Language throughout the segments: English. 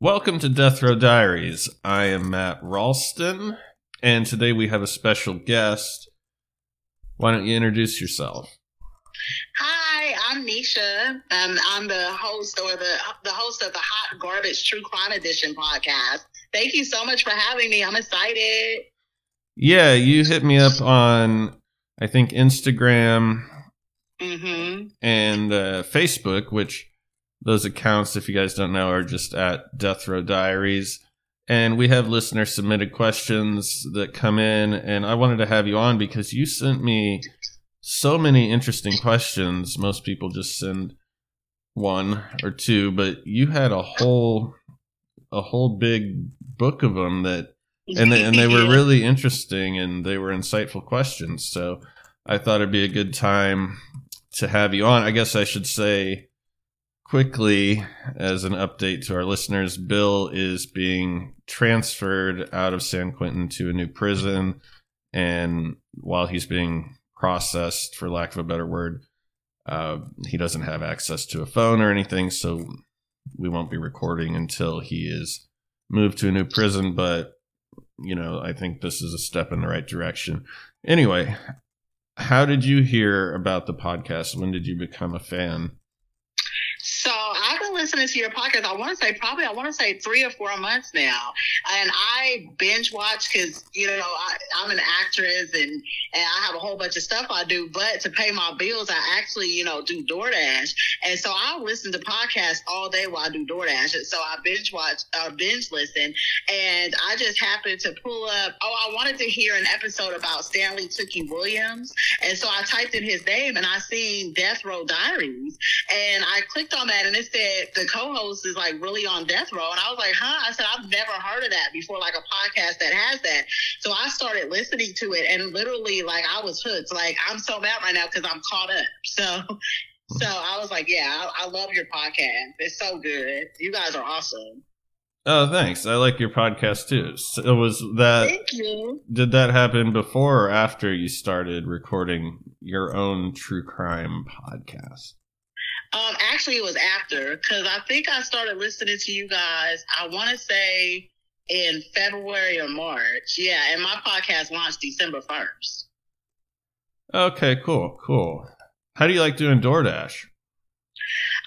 Welcome to death row diaries i am matt ralston and today we have a special guest why don't you introduce yourself Hi, I'm Nisha. Um, I'm the host or the the host of the Hot Garbage True Crime Edition podcast. Thank you so much for having me. I'm excited. yeah you hit me up on i think instagram hmm and uh, Facebook, which those accounts, if you guys don't know, are just at Death Row Diaries. And we have listener submitted questions that come in. And I wanted to have you on because you sent me so many interesting questions. Most people just send one or two, but you had a whole a whole big book of them that and they, and they were really interesting and they were insightful questions. So I thought it'd be a good time to have you on. I guess I should say quickly as an update to our listeners, Bill is being transferred out of San Quentin to a new prison, and while he's being processed, for lack of a better word, uh, he doesn't have access to a phone or anything, so we won't be recording until he is moved to a new prison. But you know, I think this is a step in the right direction. Anyway, how did you hear about the podcast? When did you become a fan? So listening to your podcast. I want to say probably I want to say three or four months now, and I binge watch because you know I, I'm an actress and and I have a whole bunch of stuff I do. But to pay my bills, I actually you know do DoorDash, and so I listen to podcasts all day while I do DoorDash. And so I binge watch, uh, binge listen, and I just happened to pull up. Oh, I wanted to hear an episode about Stanley Tookie Williams, and so I typed in his name and I seen Death Row Diaries, and I clicked on that and it said the co-host is like really on death row, and I was like, huh? I said I've never heard of that before, like a podcast that has that. So I started listening to it, and literally like I was hooked. Like I'm so mad right now because I'm caught up. So. So I was like, yeah, I, I love your podcast. It's so good. You guys are awesome. Oh, thanks. I like your podcast too. So was that Thank you. did that happen before or after you started recording your own true crime podcast? Um, actually, it was after because I think I started listening to you guys. I want to say in February or March. Yeah, and my podcast launched December first. Okay, cool, cool. How do you like doing DoorDash?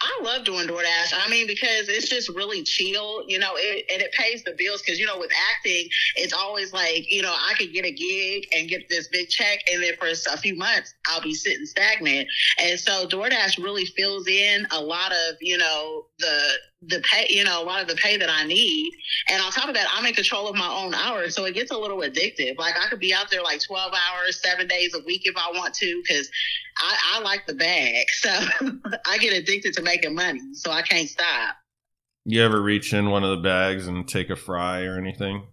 I love doing DoorDash. I mean, because it's just really chill, you know, it, and it pays the bills. Because you know, with acting, it's always like, you know, I could get a gig and get this big check, and then for a few months, I'll be sitting stagnant. And so, DoorDash really fills in a lot of, you know, the the pay, you know, a lot of the pay that I need. And on top of that, I'm in control of my own hours, so it gets a little addictive. Like I could be out there like 12 hours, seven days a week if I want to, because I, I like the bag. So I get addicted to making money, so I can't stop. You ever reach in one of the bags and take a fry or anything?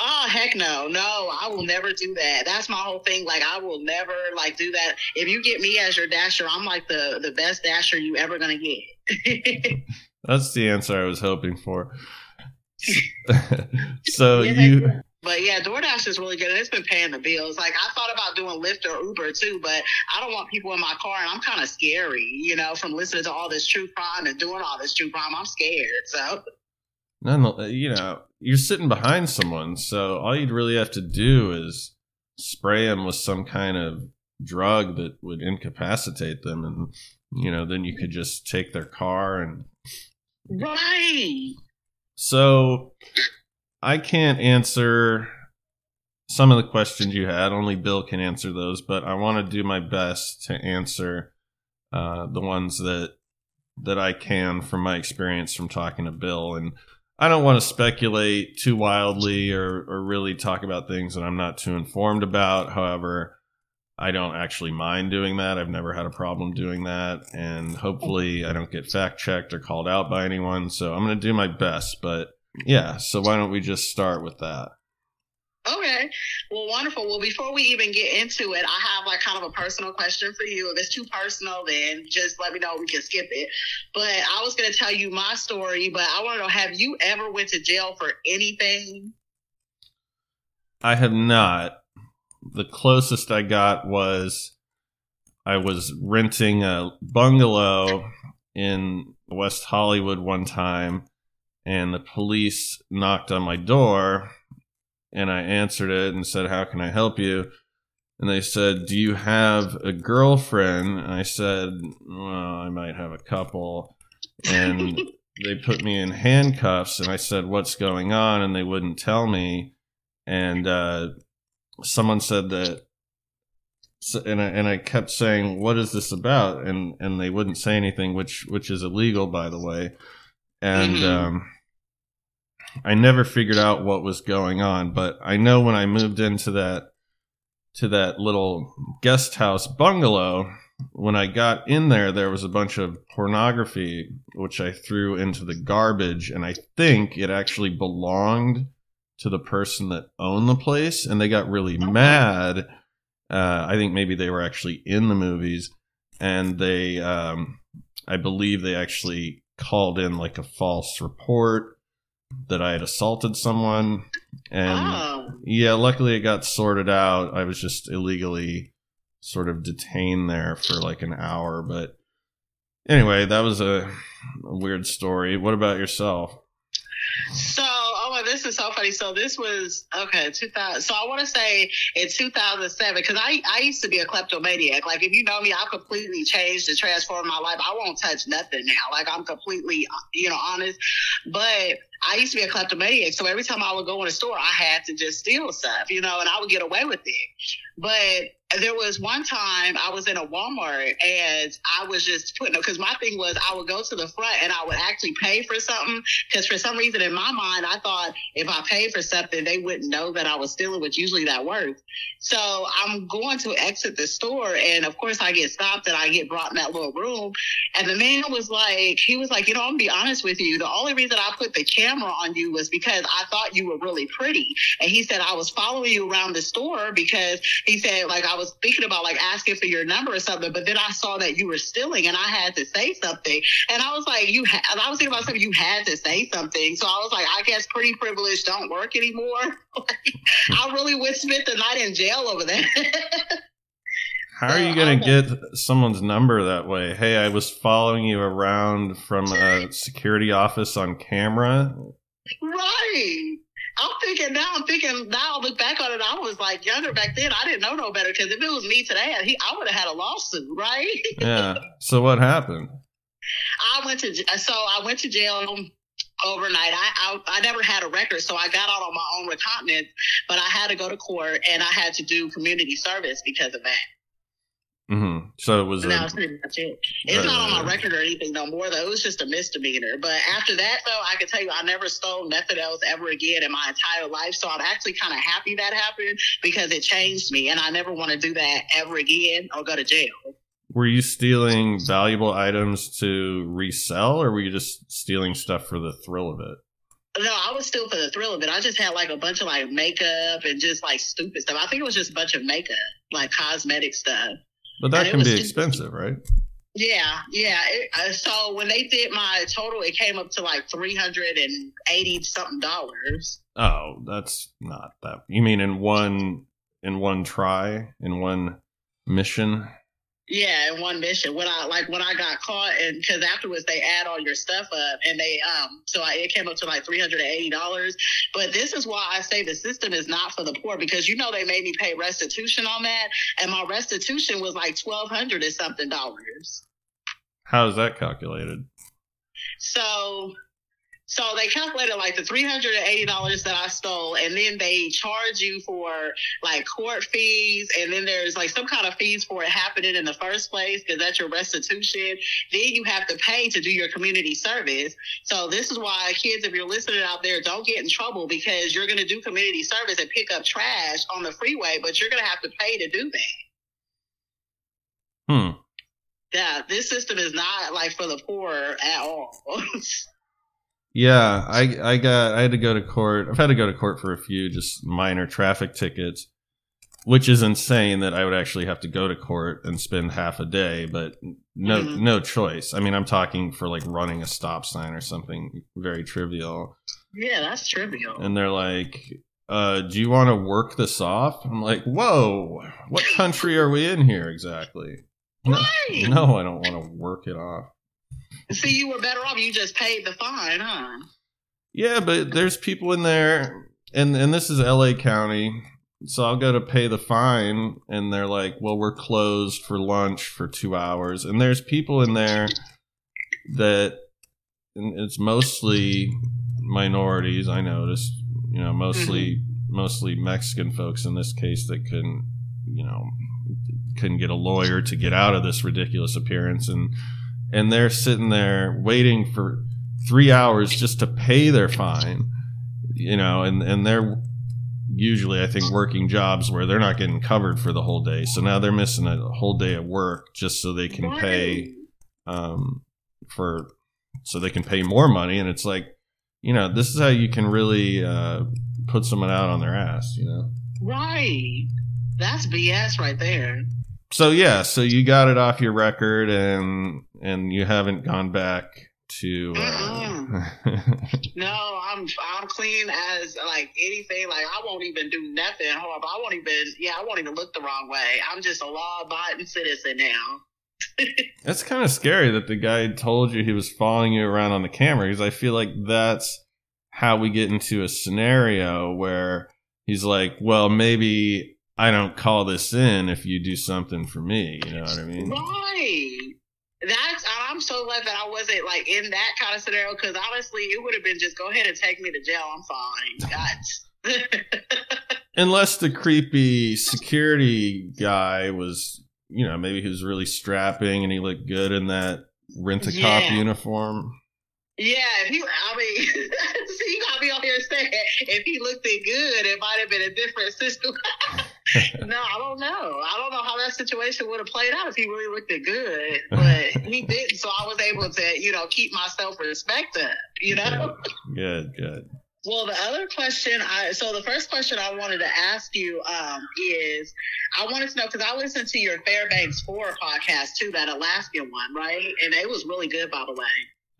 Oh heck no, no, I will never do that. That's my whole thing. Like I will never like do that. If you get me as your dasher, I'm like the the best dasher you ever gonna get. That's the answer I was hoping for. so Yeah. you But yeah, DoorDash is really good. And it's been paying the bills. Like I thought about doing Lyft or Uber too, but I don't want people in my car, and I'm kind of scary, you know, from listening to all this true crime and doing all this true crime. I'm scared. So none uh, you know you're sitting behind someone so all you'd really have to do is spray them with some kind of drug that would incapacitate them and you know then you could just take their car and right. so I can't answer some of the questions you had. Only Bill can answer those, but I want to do my best to answer uh, the ones that that I can from my experience from talking to Bill. And I don't want to speculate too wildly or, or really talk about things that I'm not too informed about. However, I don't actually mind doing that. I've never had a problem doing that. And hopefully I don't get fact checked or called out by anyone. So I'm going to do my best. But yeah, so why don't we just start with that? Okay. Well, wonderful. Well, before we even get into it, I have like kind of a personal question for you. If it's too personal, then just let me know. We can skip it. But I was going to tell you my story, but I want to know, have you ever went to jail for anything? I have not. The closest I got was I was renting a bungalow in West Hollywood one time, and the police knocked on my door and I answered it and said, How can I help you? And they said, Do you have a girlfriend? And I said, Well, I might have a couple. And they put me in handcuffs and I said, What's going on? And they wouldn't tell me. And uh, someone said that. And I, and I kept saying, "What is this about?" And and they wouldn't say anything, which which is illegal, by the way. And Mhm. um, I never figured out what was going on, but I know when I moved into that to that little guest house bungalow, when I got in there there was a bunch of pornography which I threw into the garbage and I think it actually belonged to the person that owned the place and they got really mad. Uh, I think maybe they were actually in the movies and they um, I believe they actually called in like a false report that I had assaulted someone. And oh, yeah, luckily it got sorted out. I was just illegally sort of detained there for like an hour. But anyway, that was a, a weird story. What about yourself? so this is so funny. So this was okay, 2000. So I want to say in 2007 because I I used to be a kleptomaniac. Like if you know me, I've completely changed and transformed my life. I won't touch nothing now. Like I'm completely you know honest. But I used to be a kleptomaniac, so every time I would go in a store, I had to just steal stuff, you know, and I would get away with it. But there was one time I was in a Walmart and I was just putting because my thing was I would go to the front and I would actually pay for something because for some reason in my mind I thought if I paid for something they wouldn't know that I was stealing, which usually that works. So I'm going to exit the store and of course I get stopped and I get brought in that little room and the man was like, he was like, you know, I'm gonna be honest with you. The only reason I put the camera on you was because I thought you were really pretty. And he said I was following you around the store because he said like I was thinking about like asking for your number or something, but then I saw that you were stealing and I had to say something. And I was like, you ha-, I was thinking about something, you had to say something. So I was like, I guess pretty privilege don't work anymore. like, I really would spend the night in jail over that. How are you going to get someone's number that way? Hey, I was following you around from a security office on camera. Right. I'm thinking now. I'm thinking now. I look back on it. I was like younger back then. I didn't know no better because if it was me today, he, I would have had a lawsuit, right? Yeah. So what happened? I went to so I went to jail overnight. I, I I never had a record, so I got out on my own recognizance. But I had to go to court and I had to do community service because of that. hmm So it was And that a, was pretty much it. It's not on Uh, my record or anything no more though. It was just a misdemeanor. But after that though, I can tell you I never stole nothing else ever again in my entire life. So I'm actually kind of happy that happened because it changed me and I never want to do that ever again or go to jail. were you stealing valuable items to resell or were you just stealing stuff for the thrill of it? No, I was still for the thrill of it. I just had like a bunch of like makeup and just like stupid stuff. I think it was just a bunch of makeup, like cosmetic stuff. But that can be just- expensive, right? Yeah, yeah. It, uh, so when they did my total, it came up to like three hundred and eighty something dollars. Oh, that's not that. You mean in one in one try, in one mission? Yeah, in one mission. When I like when I got caught, and because afterwards they add all your stuff up, and they um, so I, it came up to like three hundred and eighty dollars. But this is why I say the system is not for the poor because you know they made me pay restitution on that, and my restitution was like twelve hundred and something dollars. How is that calculated? So So they calculated like the three hundred and eighty dollars that I stole, and then they charge you for like court fees, and then there's like some kind of fees for it happening in the first place because that's your restitution. Then you have to pay to do your community service. So this is why kids, if you're listening out there, don't get in trouble because you're going to do community service and pick up trash on the freeway, but you're going to have to pay to do that. Hmm. Yeah, this system is not like for the poor at all. Yeah, I I got I had to go to court. I've had to go to court for a few just minor traffic tickets, which is insane that I would actually have to go to court and spend half a day, but no Mhm. no choice. I mean, I'm talking for like running a stop sign or something very trivial. yeah, that's trivial. And they're like, uh, do you want to work this off? I'm like, whoa, what country are we in here exactly? No, no, I don't want to work it off. See, you were better off. You just paid the fine, huh? Yeah, but there's people in there, and and this is L.A. County, so I'll go to pay the fine, and they're like, "Well, we're closed for lunch for two hours," and there's people in there that, and it's mostly minorities. I noticed, you know, mostly mm-hmm. mostly Mexican folks in this case that couldn't, you know, couldn't get a lawyer to get out of this ridiculous appearance, and and they're sitting there waiting for three hours just to pay their fine you know and and they're usually i think working jobs where they're not getting covered for the whole day so now they're missing a whole day of work just so they can pay um for so they can pay more money and it's like you know this is how you can really uh put someone out on their ass you know Right. That's BS right there. so yeah so you got it off your record and and you haven't gone back to uh, No, I'm I'm clean as like anything. Like I won't even do nothing horrible. I won't even yeah, I won't even look the wrong way. I'm just a law abiding citizen now. That's kind of scary that the guy told you he was following you around on the camera because I feel like that's how we get into a scenario where he's like, well, maybe I don't call this in if you do something for me. You know what I mean? Right. That's I'm so glad that I wasn't like in that kind of scenario because honestly, it would have been just go ahead and take me to jail. I'm fine. God. Unless the creepy security guy was, you know, maybe he was really strapping and he looked good in that rent a cop Yeah. uniform. Yeah, if he, I mean, see, you got me on here saying if he looked good, it might have been a different system. no, I don't know. I don't know how that situation would have played out if he really looked it good, but he didn't. So I was able to, you know, keep my self respect up. You know. Good, good. Well, the other question, I so the first question I wanted to ask you um, is, I wanted to know because I listened to your Fairbanks Four podcast too, that Alaskan one, right? And it was really good, by the way.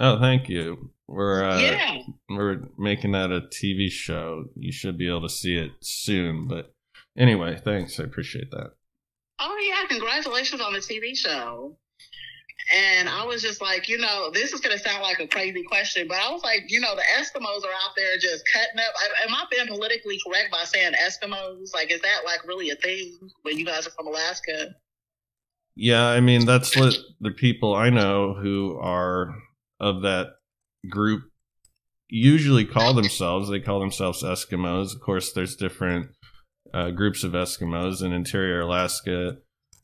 Oh, thank you. We're uh, yeah. we're making that a TV show. You should be able to see it soon. But anyway, thanks. I appreciate that. Oh yeah, congratulations on the TV show. And I was just like, you know, this is gonna sound like a crazy question, but I was like, you know, the Eskimos are out there just cutting up. Am I being politically correct by saying Eskimos? Like, is that like really a thing when you guys are from Alaska? Yeah, I mean that's what the people I know who are of that group usually call themselves. They call themselves Eskimos. Of course, there's different uh, groups of Eskimos in interior Alaska.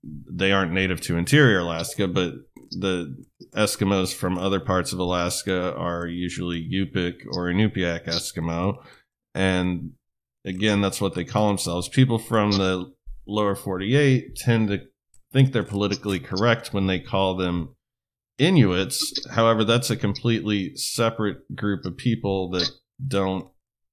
They aren't native to interior Alaska, but the Eskimos from other parts of Alaska are usually Yupik or Inupiaq Eskimo. And again, that's what they call themselves. People from the lower 48 tend to think they're politically correct when they call them Inuits. However, that's a completely separate group of people that don't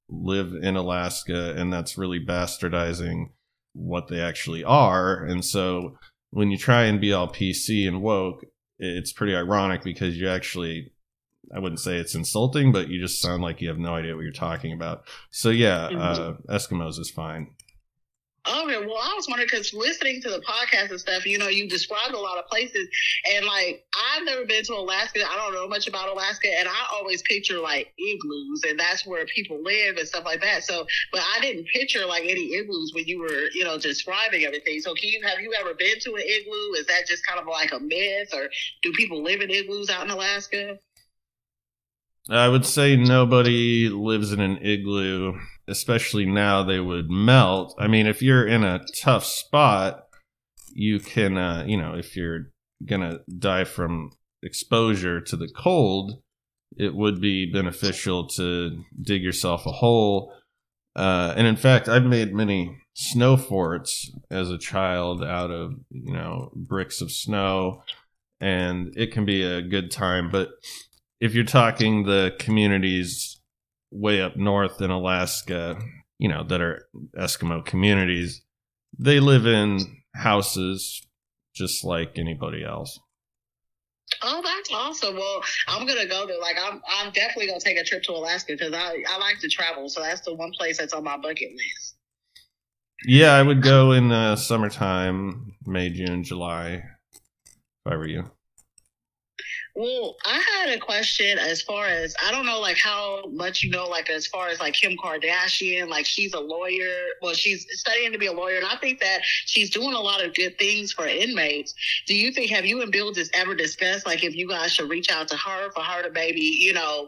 live in Alaska, and that's really bastardizing what they actually are. And so when you try and be all PC and woke, it's pretty ironic because you actually. I wouldn't say it's insulting, but you just sound like you have no idea what you're talking about. So yeah, uh, Eskimos is fine. Okay, well, I was wondering because listening to the podcast and stuff, you know, you described a lot of places, and like I've never been to Alaska. I don't know much about Alaska, and I always picture like igloos, and that's where people live and stuff like that. So, but I didn't picture like any igloos when you were, you know, describing everything. So, can you have you ever been to an igloo? Is that just kind of like a myth, or do people live in igloos out in Alaska? I would say nobody lives in an igloo, especially now they would melt. I mean, if you're in a tough spot, you can, uh, you know, if you're gonna die from exposure to the cold, it would be beneficial to dig yourself a hole. Uh, and in fact, I've made many snow forts as a child out of you know bricks of snow, and it can be a good time. But if you're talking the communities way up north in Alaska, you know that are Eskimo communities, they live in houses just like anybody else. Oh, that's awesome. Well, I'm gonna go there. Like, I'm, I'm definitely gonna take a trip to Alaska because I, I like to travel. So that's the one place that's on my bucket list. Yeah, I would go in the summertime, May, June, July, if I were you. Well, I had a question as far as I don't know, like how much you know, like as far as like Kim Kardashian, like she's a lawyer. Well, she's studying to be a lawyer, and I think that she's doing a lot of good things for inmates. Do you think have you and Bill just ever discussed like if you guys should reach out to her for her to maybe you know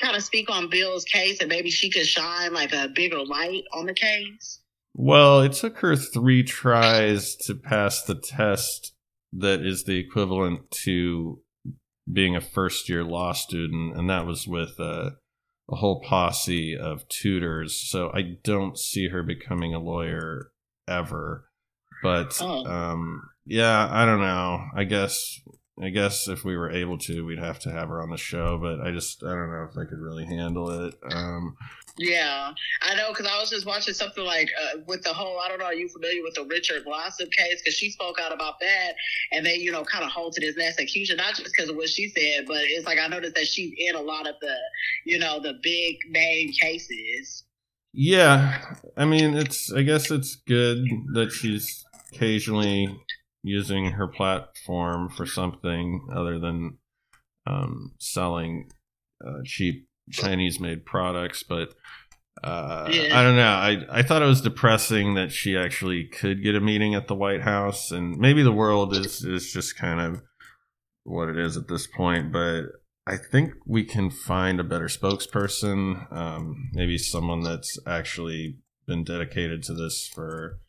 kind of speak on Bill's case and maybe she could shine like a bigger light on the case? Well, it took her three tries to pass the test that is the equivalent to being a first year law student, and that was with a, a whole posse of tutors. So I don't see her becoming a lawyer ever. But Oh. um, yeah, I don't know. I guess I guess if we were able to, we'd have to have her on the show. But I just I don't know if I could really handle it. Um, Yeah, I know because I was just watching something like uh, with the whole. I don't know. Are you familiar with the Richard Glossip case? Because she spoke out about that, and they, you know, kind of halted his execution, not just because of what she said, but it's like I noticed that she's in a lot of the, you know, the big name cases. Yeah, I mean, it's. I guess it's good that she's occasionally using her platform for something other than um, selling uh, cheap Chinese-made products. But uh, Yeah. I don't know. I I thought it was depressing that she actually could get a meeting at the White House, and maybe the world is is just kind of what it is at this point. But I think we can find a better spokesperson, um, maybe someone that's actually been dedicated to this for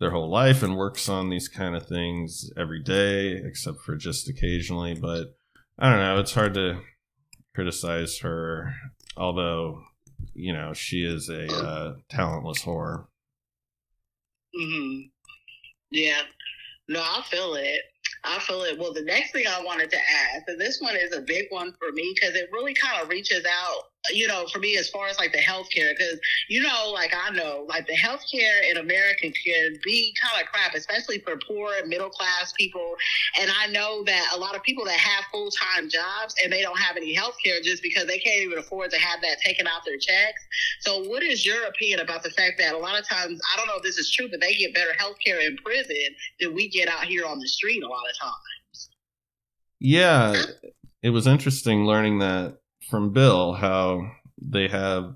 their whole life and works on these kind of things every day, except for just occasionally. But I don't know. It's hard to criticize her, although you know she is a uh, talentless whore. hmm Yeah. No, I feel it. I feel it. Well, the next thing I wanted to ask, and this one is a big one for me because it really kind of reaches out, you know, for me as far as like the healthcare. Because, you know, like I know, like the healthcare in America can be kind of crap, especially for poor middle class people. And I know that a lot of people that have full time jobs and they don't have any healthcare just because they can't even afford to have that taken out their checks. So, what is your opinion about the fact that a lot of times, I don't know if this is true, but they get better health care in prison than we get out here on the street a lot of times? Yeah, it was interesting learning that from Bill how they have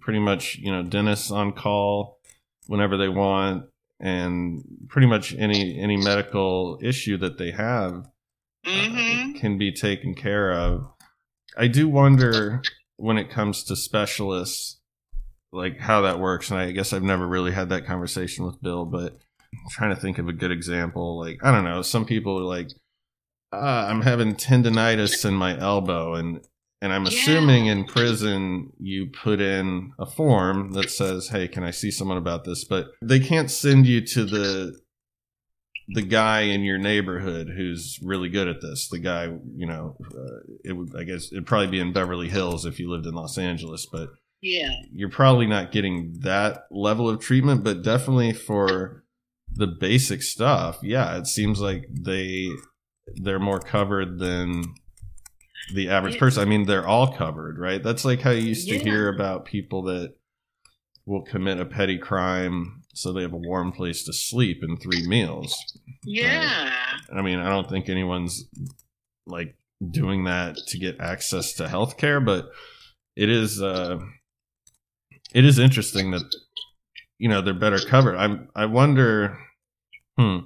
pretty much you know dentists on call whenever they want, and pretty much any any medical issue that they have Mm-hmm. uh, can be taken care of. I do wonder when it comes to specialists, like how that works. And I guess I've never really had that conversation with Bill, but I'm trying to think of a good example. Like, I don't know, some people are like, ah, I'm having tendonitis in my elbow. And, and I'm Yeah. assuming in prison you put in a form that says, "Hey, can I see someone about this?" But they can't send you to the the guy in your neighborhood who's really good at this. The guy, you know, uh, it would I guess it'd probably be in Beverly Hills if you lived in Los Angeles, but Yeah. you're probably not getting that level of treatment, but definitely for the basic stuff, yeah, it seems like they they're more covered than the average person. I mean, they're all covered, right? That's like how you used to Yeah. hear about people that will commit a petty crime so they have a warm place to sleep and three meals. Yeah. I mean, I don't think anyone's like doing that to get access to healthcare, but it is uh it is interesting that you know they're better covered. I'm I wonder hmm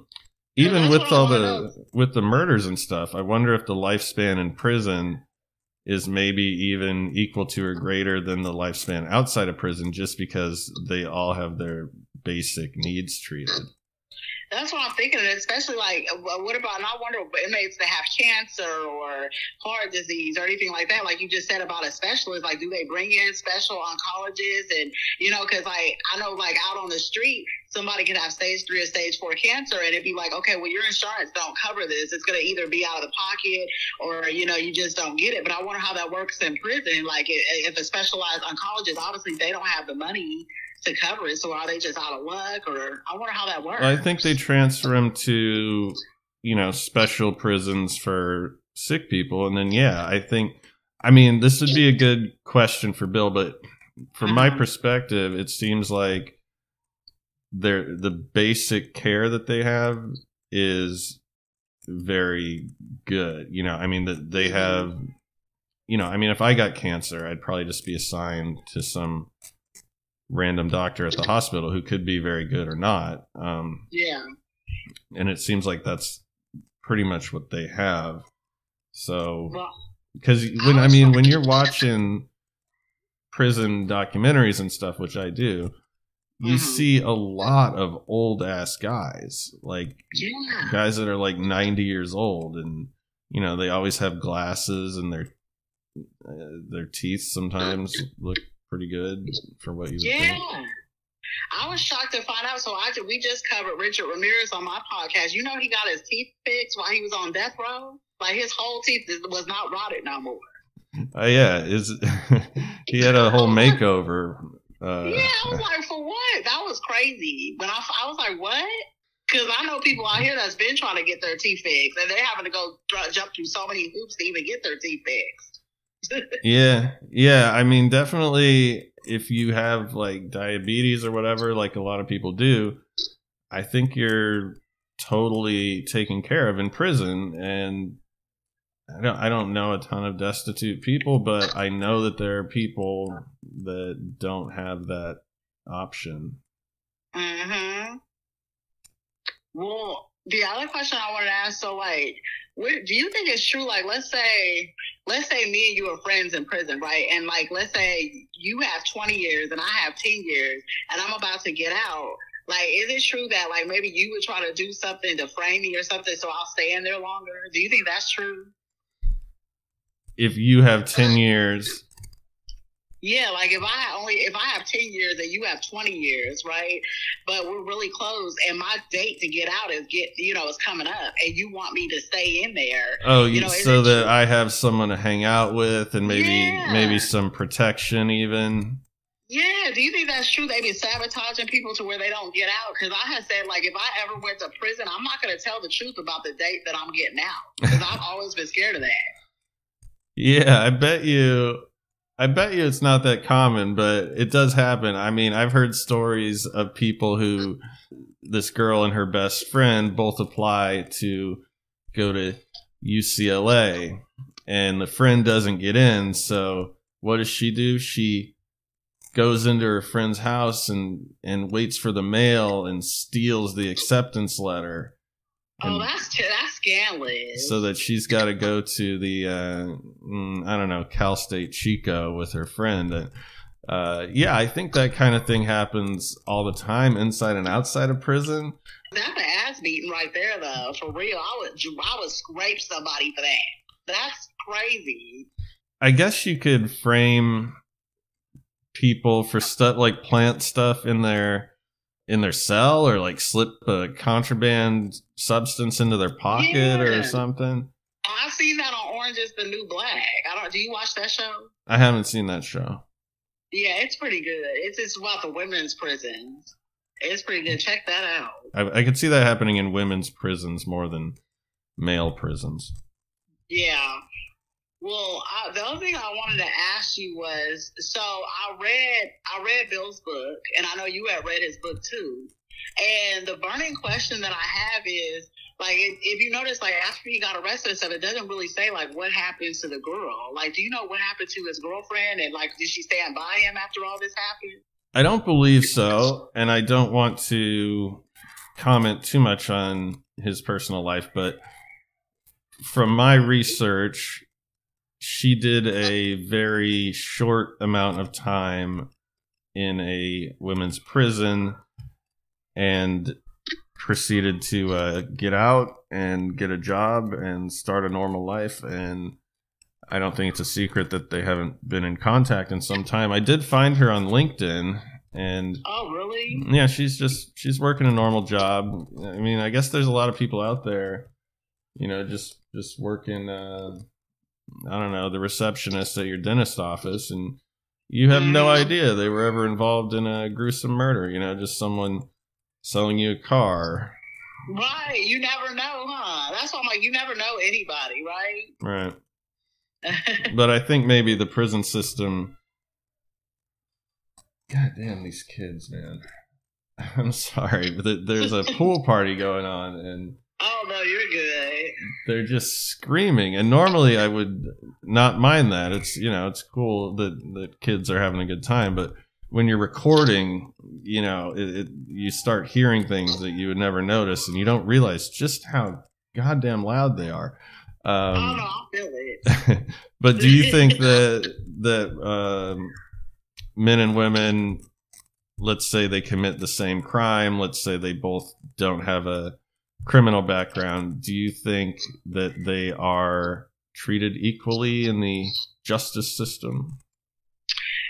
even with all the with the murders and stuff, I wonder if the lifespan in prison is maybe even equal to or greater than the lifespan outside of prison just because they all have their basic needs treated. That's what I'm thinking, especially like, uh, what about? And I wonder inmates that have cancer or heart disease or anything like that. Like you just said about a specialist, like do they bring in special oncologists? And you know, because like I know, like out on the street, somebody could have stage three or stage four cancer, and it'd be like, okay, well your insurance don't cover this. It's gonna either be out of the pocket or you know you just don't get it. But I wonder how that works in prison. Like if a specialized oncologist, obviously they don't have the money to cover it. So are they just out of luck, or I wonder how that works? I think they transfer them to you know special prisons for sick people, and then yeah, I think. I mean, this would be a good question for Bill, but from my Uh-huh. perspective, it seems like their the basic care that they have is very good. You know, I mean that they have you know, I mean if I got cancer, I'd probably just be assigned to some random doctor at the hospital who could be very good or not. Um yeah. and it seems like that's pretty much what they have. So because when I mean when you're watching prison documentaries and stuff, which I do, you Mhm. see a lot of old ass guys, like yeah. guys that are like 90 years old, and you know they always have glasses, and their uh, their teeth sometimes look pretty good for what you Yeah. think. I was shocked to find out. So I we just covered Richard Ramirez on my podcast. You know he got his teeth fixed while he was on death row. Like his whole teeth was not rotted no more. Oh yeah, is he had a whole makeover? Uh, yeah, I was like, for what? That was crazy. When I was like, what? Because I know people out here that's been trying to get their teeth fixed, and they're having to go jump through so many hoops to even get their teeth fixed. Yeah, yeah. I mean, definitely, if you have like diabetes or whatever, like a lot of people do, I think you're totally taken care of in prison. And I don't, I don't know a ton of destitute people, but I know that there are people that don't have that option. Mm-hmm. Well, the other question I wanted to ask, so like, do you think it's true? Like, let's say, let's say me and you are friends in prison, right? And like, let's say you have 20 years and I have 10 years, and I'm about to get out. Like, is it true that like maybe you would try to do something to frame me or something so I'll stay in there longer? Do you think that's true? If you have 10 years, Yeah, like if I only if I have ten years and you have twenty years, right? But we're really close, and my date to get out is get you know is coming up, and you want me to stay in there. oh, You know, so that true? I have someone to hang out with and maybe, Yeah. maybe some protection even. Yeah, do you think that's true? They be sabotaging people to where they don't get out? Because I had said like if I ever went to prison, I'm not going to tell the truth about the date that I'm getting out because I've always been scared of that. Yeah, I bet you. I bet you it's not that common, but it does happen. I mean, I've heard stories of people who this girl and her best friend both apply to go to UCLA, and the friend doesn't get in. So what does she do? She goes into her friend's house and and waits for the mail and steals the acceptance letter. Oh, that's that's scandalous. so that she's got to go to the uh, mm, I don't know Cal State Chico with her friend. And, uh, yeah, I think that kind of thing happens all the time inside and outside of prison. That's an ass beating right there, though. For real, I would I would scrape somebody for that. That's crazy. I guess you could frame people for stuff like plant stuff in their in their cell or like slip a contraband substance into their pocket or something. I've seen that on Orange is the New Black. I don't. Do you watch that show? I haven't seen that show. Yeah, it's pretty good. It's it's about the women's prisons. It's pretty good. Check that out. I, I could see that happening in women's prisons more than male prisons. Yeah. Well, I, the other thing I wanted to ask you was, so I read I read Bill's book, and I know you had read his book too. And the burning question that I have is, like, if, if you notice, like after he got arrested and stuff, it doesn't really say like what happens to the girl. Like, do you know what happened to his girlfriend, and like, did she stand by him after all this happened? I don't believe so, and I don't want to comment too much on his personal life, but from my research, she did a very short amount of time in a women's prison and proceeded to uh, get out and get a job and start a normal life and I don't think it's a secret that they haven't been in contact in some time. I did find her on LinkedIn and Oh, really? yeah, she's just she's working a normal job. I mean, I guess there's a lot of people out there, you know, just just working uh I don't know, the receptionist at your dentist office and you have no Mhm. idea they were ever involved in a gruesome murder, you know, just someone selling you a car. Right. You never know, huh? That's why I'm like, you never know anybody, right? Right. but I think maybe the prison system. God damn these kids, man! I'm sorry, but there's a pool party going on, and oh no, you're good. they're just screaming. And normally, I would not mind that. It's you know, it's cool that that kids are having a good time, but when you're recording, you know, it, it, you start hearing things that you would never notice, and you don't realize just how goddamn loud they are. oh Um, no, I feel it. but do you think that that um, men and women, let's say they commit the same crime, let's say they both don't have a criminal background, do you think that they are treated equally in the justice system?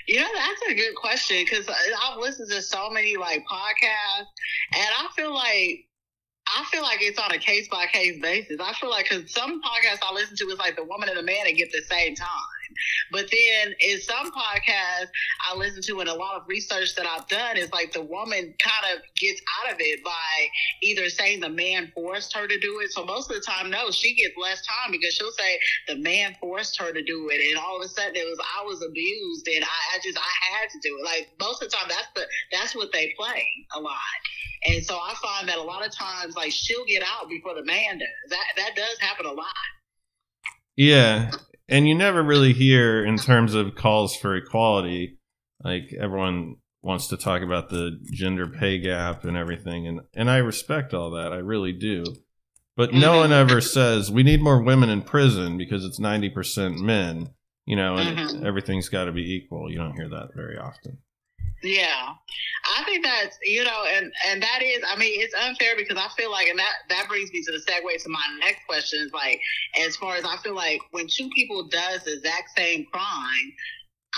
You know, that's a good question because I've listened to so many like podcasts, and I feel like I feel like it's on a case by case basis. I feel like because some podcasts I listen to is like the woman and the man that get the same time. But then in some podcasts I listen to and a lot of research that I've done is like the woman kind of gets out of it by either saying the man forced her to do it. So most of the time, no, she gets less time because she'll say the man forced her to do it, and all of a sudden it was I was abused and I, I just I had to do it. Like most of the time, that's the that's what they play a lot. And so I find that a lot of times, like she'll get out before the man does. That that does happen a lot. Yeah. And you never really hear in terms of calls for equality, like everyone wants to talk about the gender pay gap and everything and and I respect all that. I really do. But no one ever says we need more women in prison because it's 90% men, you know, and Mhm. everything's got to be equal. You don't hear that very often. Yeah, I think that's you know, and and that is, I mean, it's unfair because I feel like, and that that brings me to the segue to my next question is like, as far as I feel like when two people does the exact same crime,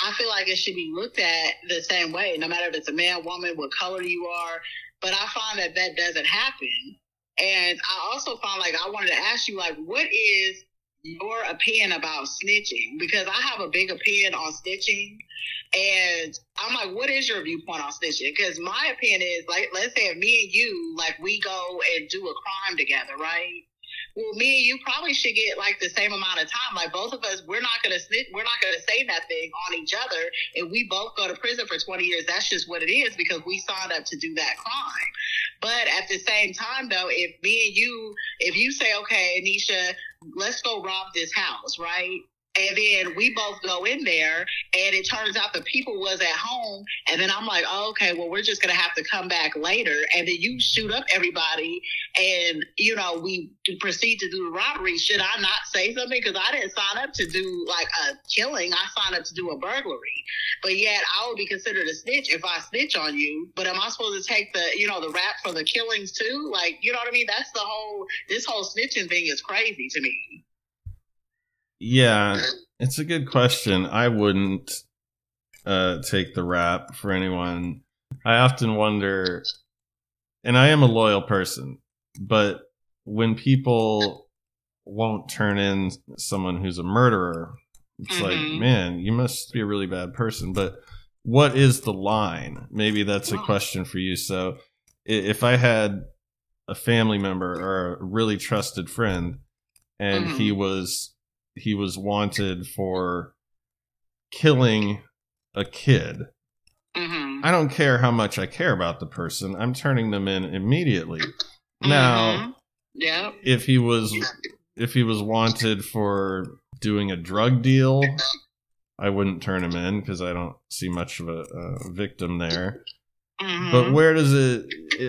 I feel like it should be looked at the same way, no matter if it's a man, woman, what color you are. But I find that that doesn't happen, and I also find like I wanted to ask you like, what is your opinion about snitching? Because I have a big opinion on snitching. And I'm like, what is your viewpoint on snitching? Because my opinion is like, let's say if me and you, like, we go and do a crime together, right? Well, me and you probably should get like the same amount of time. Like both of us, we're not gonna snitch, we're not gonna say nothing on each other. and we both go to prison for 20 years, that's just what it is because we signed up to do that crime. But at the same time, though, if me and you, if you say, okay, Anisha, let's go rob this house, right? And then we both go in there, and it turns out the people was at home. And then I'm like, oh, okay, well, we're just gonna have to come back later. And then you shoot up everybody, and you know we proceed to do the robbery. Should I not say something because I didn't sign up to do like a killing? I signed up to do a burglary. But yet I would be considered a snitch if I snitch on you. But am I supposed to take the you know the rap for the killings too? Like you know what I mean? That's the whole this whole snitching thing is crazy to me. Yeah, it's a good question. I wouldn't uh, take the rap for anyone. I often wonder, and I am a loyal person, but when people won't turn in someone who's a murderer, it's like, Mhm. man, you must be a really bad person. But what is the line? Maybe that's a question for you. So if I had a family member or a really trusted friend and Mhm. he was he was wanted for killing a kid Mm-hmm. i don't care how much i care about the person i'm turning them in immediately now Mhm. yeah. if he was if he was wanted for doing a drug deal i wouldn't turn him in because i don't see much of a, a victim there Mhm. but where does it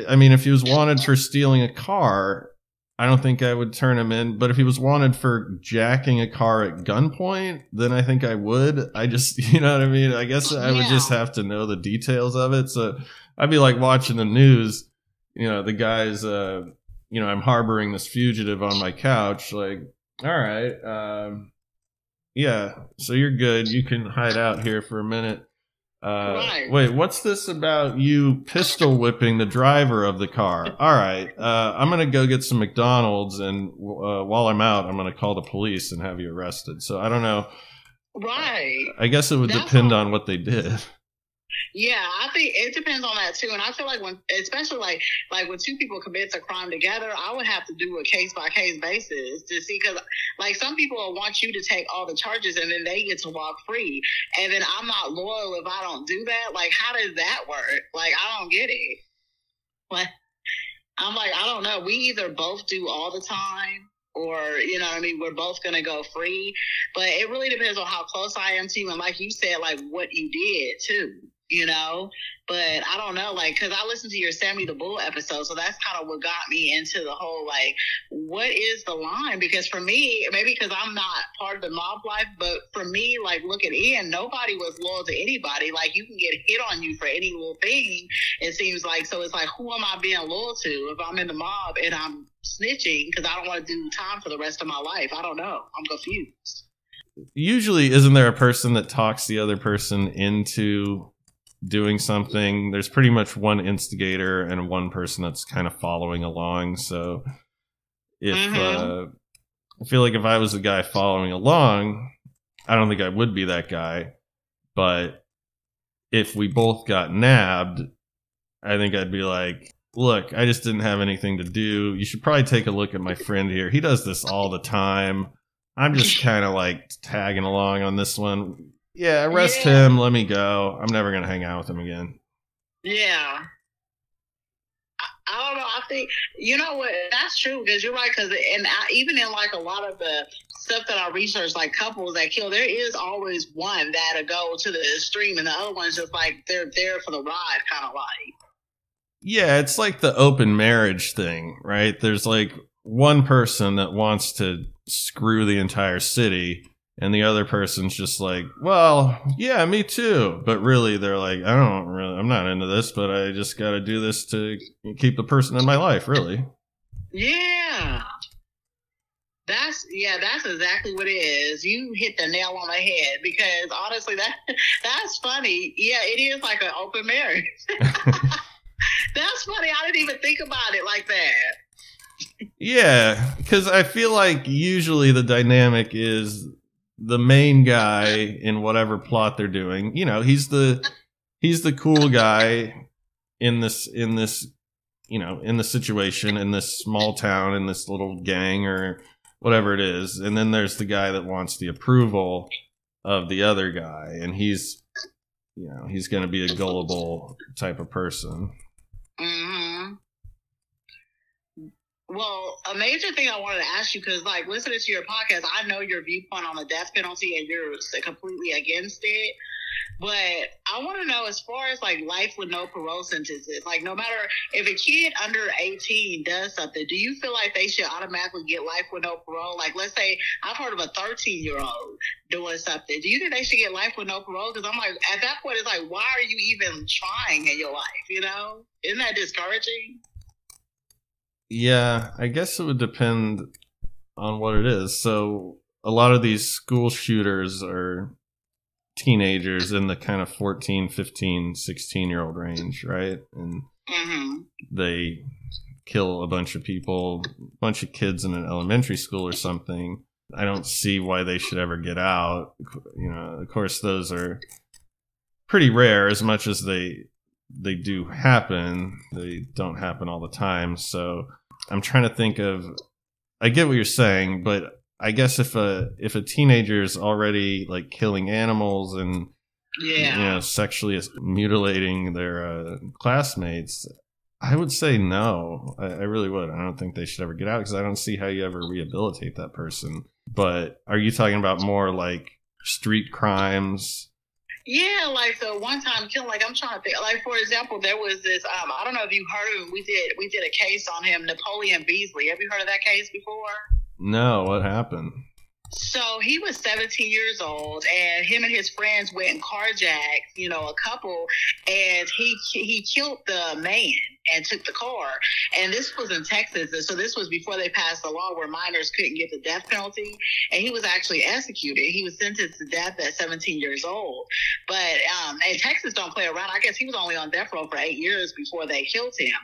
i mean if he was wanted for stealing a car I don't think I would turn him in. But if he was wanted for jacking a car at gunpoint, then I think I would. I just, you know what I mean? I guess I would just have to know the details of it. So I'd be like watching the news, you know, the guy's, uh, you know, I'm harboring this fugitive on my couch. Like, all right, um, yeah, so you're good. You can hide out here for a minute. Uh, Right. Wait, what's this about you pistol whipping the driver of the car? All right, uh, I'm gonna go get some McDonald's, and uh, while I'm out, I'm gonna call the police and have you arrested. So I don't know. Right. I guess it would That's depend all- on what they did. Yeah, I think it depends on that too. And I feel like when, especially like like when two people commit a crime together, I would have to do a case by case basis to see because like some people want you to take all the charges and then they get to walk free, and then I'm not loyal if I don't do that. Like, how does that work? Like, I don't get it. Like, I'm like, I don't know. We either both do all the time. Or you know what I mean, we're both gonna go free, but it really depends on how close I am to you, and like you said, like what you did too you know. But I don't know, like, because I listened to your Sammy the Bull episode, so that's kind of what got me into the whole like, what is the line? Because for me, maybe because I'm not part of the mob life, but for me, like looking in, nobody was loyal to anybody. Like, you can get hit on you for any little thing. It seems like so. It's like, who am I being loyal to if I'm in the mob and I'm snitching because I don't want to do time for the rest of my life? I don't know. I'm confused. Usually, isn't there a person that talks the other person into doing something? There's pretty much one instigator and one person that's kind of following along. So, if Mhm. uh, I feel like if I was the guy following along, I don't think I would be that guy. But if we both got nabbed, I think I'd be like, look, I just didn't have anything to do. You should probably take a look at my friend here. He does this all the time. I'm just kind of like tagging along on this one. Yeah, arrest Yeah. him. Let me go. I'm never going to hang out with him again. Yeah. I, I don't know. I think you know what that's true because you're right. Because and I, even in like a lot of the stuff that I research, like couples that kill, there is always one that'll go to the extreme, and the other one's just like they're there for the ride, kind of like. Yeah, it's like the open marriage thing, right? There's like one person that wants to screw the entire city, and the other person's just like, well, yeah, me too. But really, they're like, I don't really, I'm not into this, but I just got to do this to keep the person in my life, really. Yeah. That's yeah, that's exactly what it is. You hit the nail on the head because honestly that that's funny. Yeah, it is like an open marriage. that's funny. I didn't even think about it like that. Yeah, because I feel like usually the dynamic is the main guy in whatever plot they're doing. You know, he's the he's the cool guy in this in this you know in the situation in this small town in this little gang or whatever it is, and then there's the guy that wants the approval of the other guy, and he's you know he's going to be a gullible type of person. hmm Well, a major thing I wanted to ask you because, like, listening to your podcast, I know your viewpoint on the death penalty, and you're completely against it. But I want to know, as far as like life with no parole sentences, like no matter if a kid under 18 does something, do you feel like they should automatically get life with no parole? Like, let's say I've heard of a 13 year old doing something. Do you think they should get life with no parole? Because I'm like, at that point, it's like, why are you even trying in your life? You know, isn't that discouraging? Yeah, I guess it would depend on what it is. So a lot of these school shooters are teenagers in the kind of 14, 15, 16 year old range, right? And hmm they kill a bunch of people, a bunch of kids in an elementary school or something. I don't see why they should ever get out. You know, of course those are pretty rare as much as they they do happen. They don't happen all the time. So I'm trying to think of I get what you're saying, but I guess if a if a teenager is already like killing animals and Yeah. you know sexually mutilating their uh, classmates, I would say no. I, I really would. I don't think they should ever get out because I don't see how you ever rehabilitate that person. But are you talking about more like street crimes? Yeah, like so one time killing like I'm trying to think like for example, there was this um I don't know if you heard of him. We did we did a case on him, Napoleon Beasley. Have you heard of that case before? No, what happened? So he was 17 years old, and him and his friends went and carjacked, you know, a couple, and he he killed the man and took the car. And this was in Texas, and so this was before they passed a law where minors couldn't get the death penalty. And he was actually executed. He was sentenced to death at 17 years old. But um, and Texas don't play around. I guess he was only on death row for eight years before they killed him.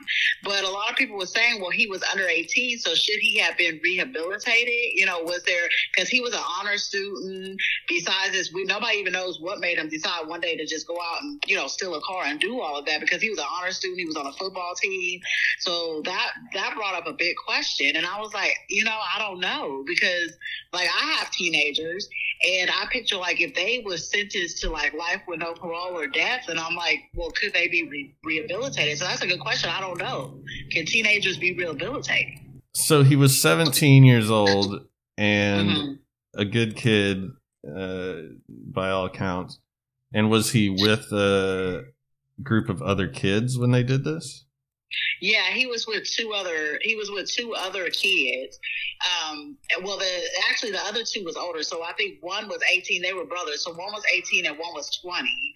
But a lot of people were saying, well, he was under 18, so should he have been rehabilitated? You know, was there because he was an honor student. Besides this, we nobody even knows what made him decide one day to just go out and you know steal a car and do all of that because he was an honor student. He was on a football team, so that that brought up a big question. And I was like, you know, I don't know because like I have teenagers, and I picture like if they were sentenced to like life with no parole or death, and I'm like, well, could they be re- rehabilitated? So that's a good question. I don't know. Can teenagers be rehabilitated? So he was 17 years old and Mhm. A good kid uh, by all accounts. And was he with a group of other kids when they did this? Yeah, he was with two other. He was with two other kids. Um, well, the actually the other two was older, so I think one was eighteen. They were brothers, so one was eighteen and one was twenty.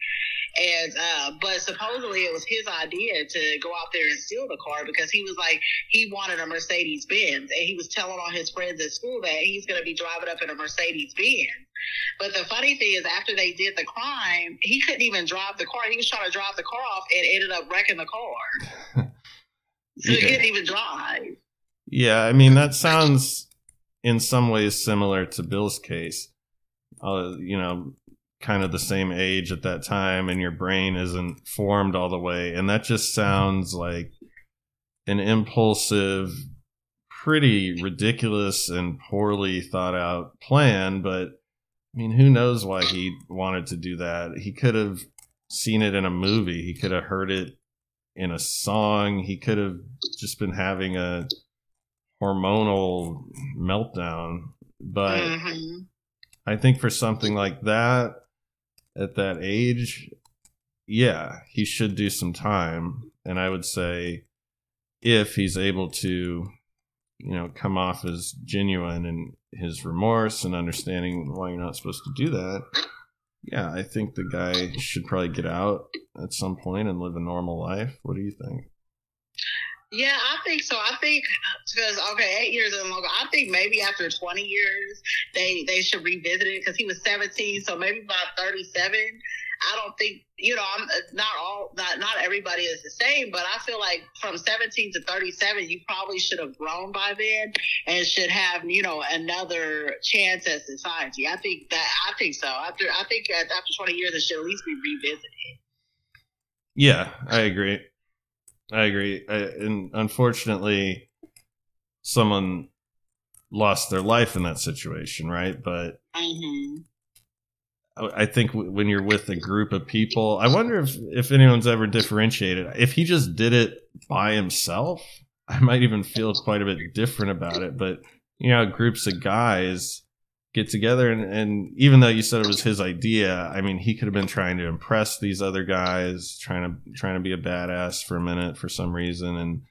And uh, but supposedly it was his idea to go out there and steal the car because he was like he wanted a Mercedes Benz, and he was telling all his friends at school that he's going to be driving up in a Mercedes Benz. But the funny thing is, after they did the crime, he couldn't even drive the car. He was trying to drive the car off and ended up wrecking the car. So he Yeah. couldn't even drive. Yeah, I mean that sounds in some ways similar to Bill's case. Uh, you know, kind of the same age at that time, and your brain isn't formed all the way, and that just sounds like an impulsive, pretty ridiculous and poorly thought out plan. But I mean, who knows why he wanted to do that? He could have seen it in a movie. He could have heard it in a song. He could have just been having a hormonal meltdown. But Mhm. I think for something like that at that age, yeah, he should do some time. And I would say if he's able to, you know, come off as genuine in his remorse and understanding why you're not supposed to do that, yeah, I think the guy should probably get out at some point and live a normal life. What do you think? Yeah, I think so. I think because okay, eight years and longer. I think maybe after twenty years, they they should revisit it because he was seventeen, so maybe by thirty-seven. I don't think you know. I'm not all not not everybody is the same, but I feel like from seventeen to thirty-seven, you probably should have grown by then and should have you know another chance at society. I think that I think so. After I think after twenty years, it should at least be revisited. Yeah, I agree. I agree. I, and unfortunately, someone lost their life in that situation, right? But hmm I I think w- when you're with a group of people, I wonder if if anyone's ever differentiated. If he just did it by himself, I might even feel quite a bit different about it. But you know, groups of guys get together, and, and even though you said it was his idea, I mean, he could have been trying to impress these other guys, trying to trying to be a badass for a minute for some reason, and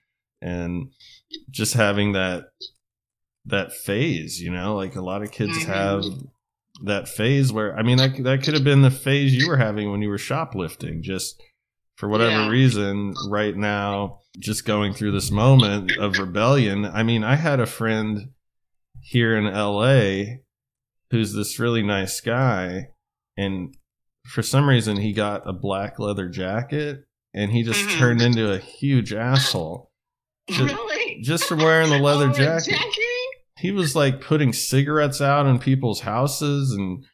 and just having that that phase, you know, like a lot of kids Mhm. have that phase where I mean that that could have been the phase you were having when you were shoplifting just for whatever Yeah. reason right now just going through this moment of rebellion I mean I had a friend here in LA who's this really nice guy and for some reason he got a black leather jacket and he just Mhm. turned into a huge asshole Just- Really? just from wearing the leather Oh, a jacket he was like putting cigarettes out in people's houses and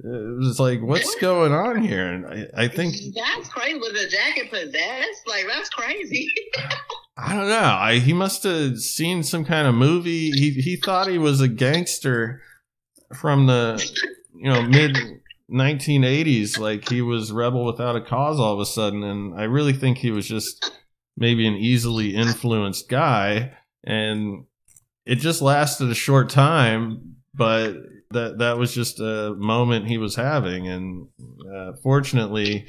it was like what's going on here and i, I think That's crazy. Was the jacket possessed? Like that's crazy. i don't know I, he must have seen some kind of movie he, he thought he was a gangster from the you know mid 1980s like he was rebel without a cause all of a sudden and i really think he was just maybe an easily influenced guy and it just lasted a short time but that that was just a moment he was having, and uh, fortunately,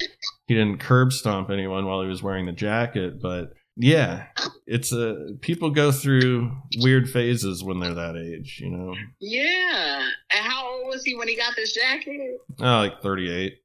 he didn't curb stomp anyone while he was wearing the jacket. But yeah, it's a people go through weird phases when they're that age, you know. Yeah. And how old was he when he got this jacket? Oh, like thirty eight.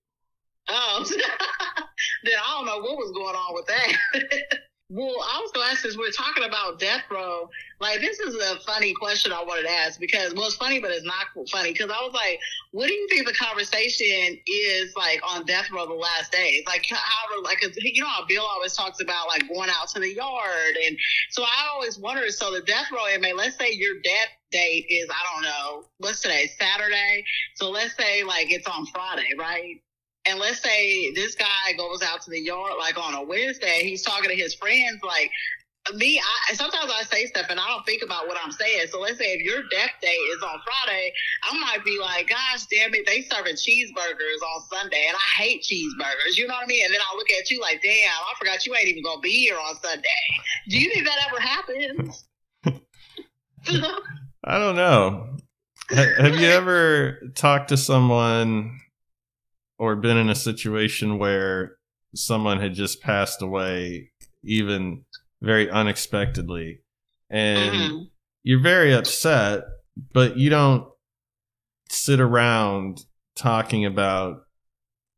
Oh, then I don't know what was going on with that. well, I was going to ask this. We're talking about death row. Like, this is a funny question I wanted to ask because, well, it's funny, but it's not funny because I was like, what do you think the conversation is like on death row the last days? Like, however, like, you know how Bill always talks about like going out to the yard. And so I always wonder so the death row inmate, let's say your death date is, I don't know, what's today? Saturday. So let's say like it's on Friday, right? And let's say this guy goes out to the yard like on a Wednesday, he's talking to his friends like me, I sometimes I say stuff and I don't think about what I'm saying. So let's say if your death day is on Friday, I might be like, gosh damn it, they serving cheeseburgers on Sunday and I hate cheeseburgers. You know what I mean? And then I look at you like, damn, I forgot you ain't even gonna be here on Sunday. Do you think that ever happens? I don't know. Have you ever talked to someone or been in a situation where someone had just passed away, even very unexpectedly, and Mhm. you're very upset, but you don't sit around talking about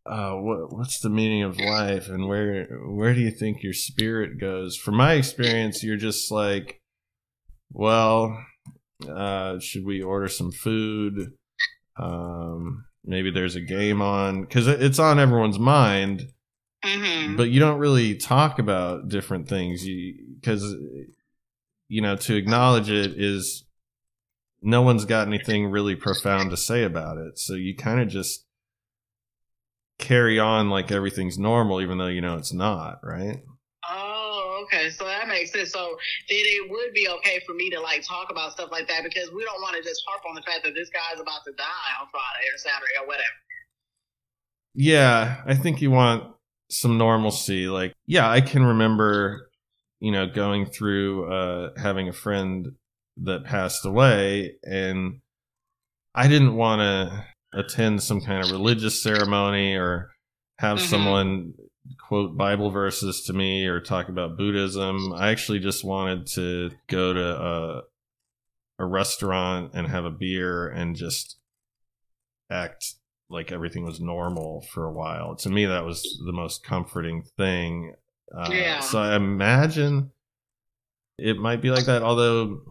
uh, what what's the meaning of life and where where do you think your spirit goes? From my experience, you're just like, well, uh, should we order some food? Um, maybe there's a game on because it's on everyone's mind. Mhm. but you don't really talk about different things. Because you know to acknowledge it is no one's got anything really profound to say about it. So you kind of just carry on like everything's normal even though you know it's not right okay. So that makes sense. So then it would be okay for me to like talk about stuff like that because we don't want to just harp on the fact that this guy's about to die on Friday or Saturday or whatever. yeah i think you want some normalcy like yeah i can remember you know going through uh having a friend that passed away and i didn't want to attend some kind of religious ceremony or have Mhm. someone quote bible verses to me or talk about buddhism i actually just wanted to go to a, a restaurant and have a beer and just act like everything was normal for a while. To me, that was the most comforting thing. Uh, Yeah. So I imagine it might be like that. Although,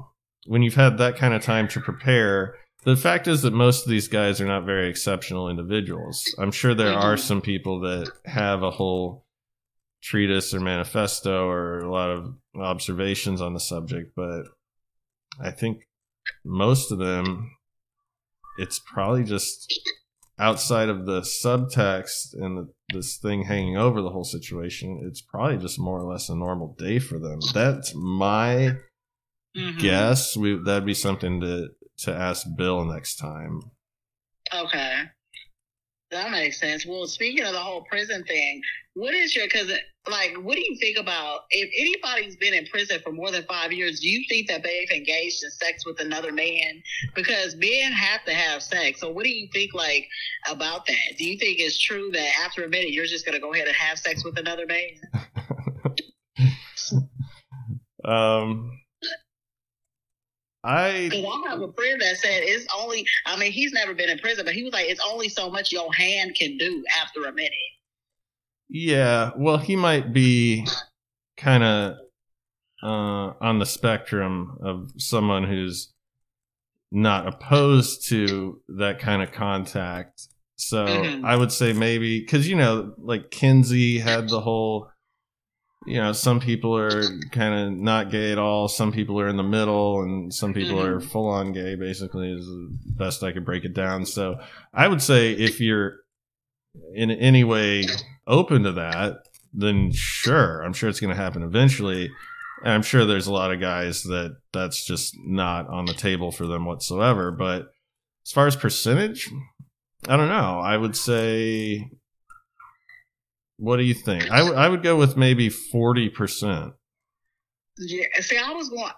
when you've had that kind of time to prepare, the fact is that most of these guys are not very exceptional individuals. I'm sure there are Mhm. some people that have a whole treatise or manifesto or a lot of observations on the subject, but I think most of them, it's probably just outside of the subtext and the, this thing hanging over the whole situation. It's probably just more or less a normal day for them. That's my Mhm. guess. We that'd be something to to ask Bill next time. Okay. That makes sense. Well, speaking of the whole prison thing, what is your, because, like, what do you think about if anybody's been in prison for more than five years, do you think that they've engaged in sex with another man? Because men have to have sex. So, what do you think, like, about that? Do you think it's true that after a minute, you're just going to go ahead and have sex with another man? Um, I Because I have a friend that said it's only, I mean, he's never been in prison, but he was like, it's only so much your hand can do after a minute. Yeah, well, he might be kind of uh, on the spectrum of someone who's not opposed to that kind of contact. So Mhm. I would say maybe because you know, like Kinsey had the whole, you know, some people are kind of not gay at all, some people are in the middle, and some people Mhm. are full on gay. Basically, is the best I could break it down. So I would say if you're in any way open to that, then sure, I'm sure it's going to happen eventually. And I'm sure there's a lot of guys that that's just not on the table for them whatsoever. But as far as percentage, I don't know. I would say, what do you think? I, w- I would go with maybe 40%. Yeah, see, I was going.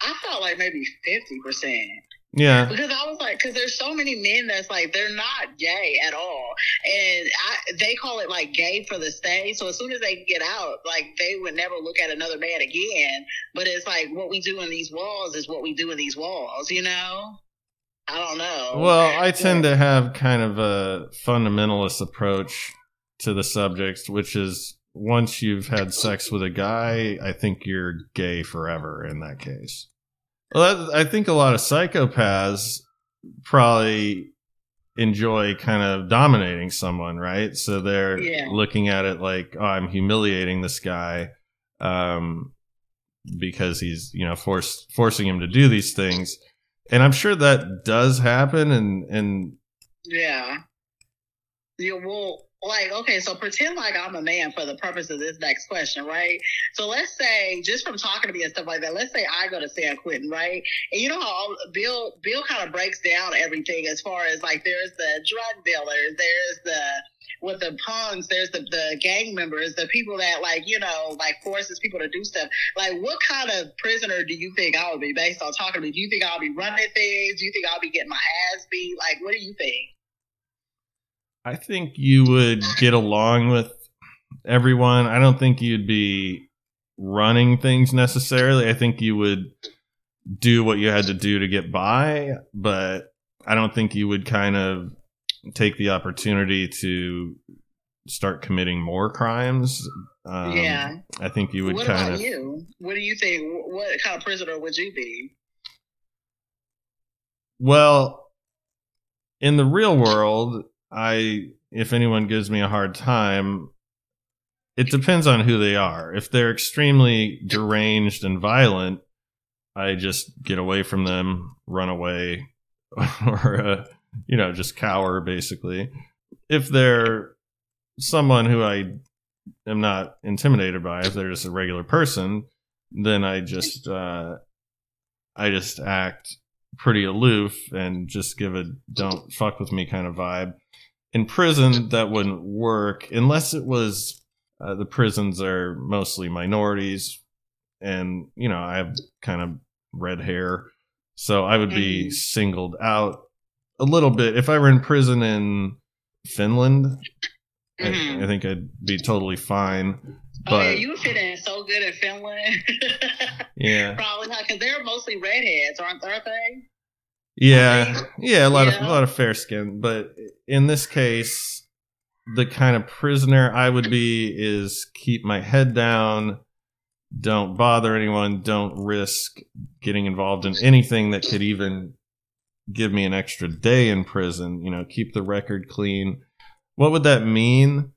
I felt like maybe fifty percent. Yeah. Because I was like, because there's so many men that's like they're not gay at all, and I, they call it like gay for the stay. So as soon as they get out, like they would never look at another man again. But it's like what we do in these walls is what we do in these walls, you know. I don't know. Well, I tend to have kind of a fundamentalist approach to the subject, which is once you've had sex with a guy, I think you're gay forever in that case. Well, that, I think a lot of psychopaths probably enjoy kind of dominating someone, right? So they're Yeah. looking at it like, oh, I'm humiliating this guy um, because he's, you know, force, forcing him to do these things. And I'm sure that does happen. And, and Yeah. Yeah, well, like, okay, so pretend like I'm a man for the purpose of this next question, right? So let's say, just from talking to me and stuff like that, let's say I go to San Quentin, right? And you know how Bill Bill kind of breaks down everything as far as like there's the drug dealers, there's the with the punks, there's the, the gang members, the people that like, you know, like forces people to do stuff. Like what kind of prisoner do you think I would be based on talking to me? Do you think I'll be running things? Do you think I'll be getting my ass beat? Like what do you think? I think you would get along with everyone. I don't think you'd be running things necessarily. I think you would do what you had to do to get by, but I don't think you would kind of take the opportunity to start committing more crimes. Um, Yeah. I think you would what kind about of. you? What do you think? What kind of prisoner would you be? Well, in the real world, I if anyone gives me a hard time, it depends on who they are. If they're extremely deranged and violent, I just get away from them, run away, or uh, you know, just cower basically. If they're someone who I am not intimidated by, if they're just a regular person, then I just uh, I just act pretty aloof and just give a don't fuck with me kind of vibe. In prison, that wouldn't work unless it was uh, the prisons are mostly minorities, and you know I have kind of red hair, so I would be Mhm. singled out a little bit. If I were in prison in Finland, I, Mhm. I think I'd be totally fine. oh yeah, But you fit in so good in Finland. yeah, Probably not, because they're mostly redheads, aren't, aren't they? Yeah, yeah, a lot of Yeah. a lot of fair skin, but in this case, the kind of prisoner I would be is keep my head down, don't bother anyone, don't risk getting involved in anything that could even give me an extra day in prison, you know, keep the record clean. What would that mean?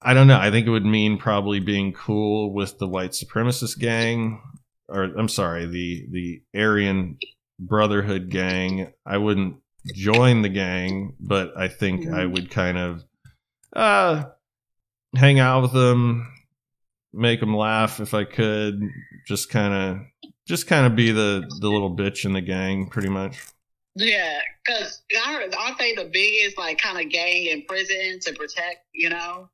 I don't know. I think it would mean probably being cool with the white supremacist gang or I'm sorry, the the Aryan Brotherhood gang. I wouldn't join the gang, but I think I would kind of uh hang out with them, make them laugh if I could, just kind of just kind of be the the little bitch in the gang pretty much. Yeah, because aren't they the biggest, like, kind of gang in prison to protect, you know?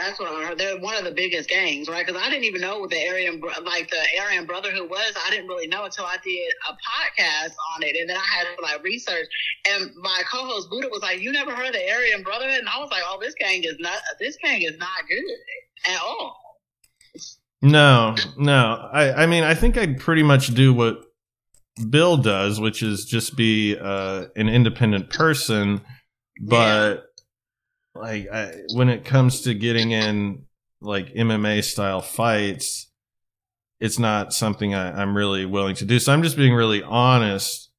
That's what I heard. They're one of the biggest gangs, right? Because I didn't even know what the Aryan, like the Aryan Brotherhood was. I didn't really know until I did a podcast on it, and then I had to like research. And my co-host Buddha was like, "You never heard of the Aryan Brotherhood?" And I was like, "Oh, this gang is not. This gang is not good at all." No, no. I, I mean, I think I'd pretty much do what Bill does, which is just be uh, an independent person. But like, I, when it comes to getting in like MMA style fights, it's not something I, I'm really willing to do. So I'm just being really honest.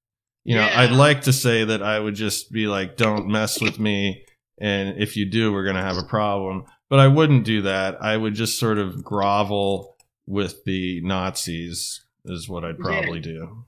You know, Yeah. I'd like to say that I would just be like, "Don't mess with me," and if you do, we're gonna have a problem but I wouldn't do that. I would just sort of grovel with the Nazis, is what I'd probably do.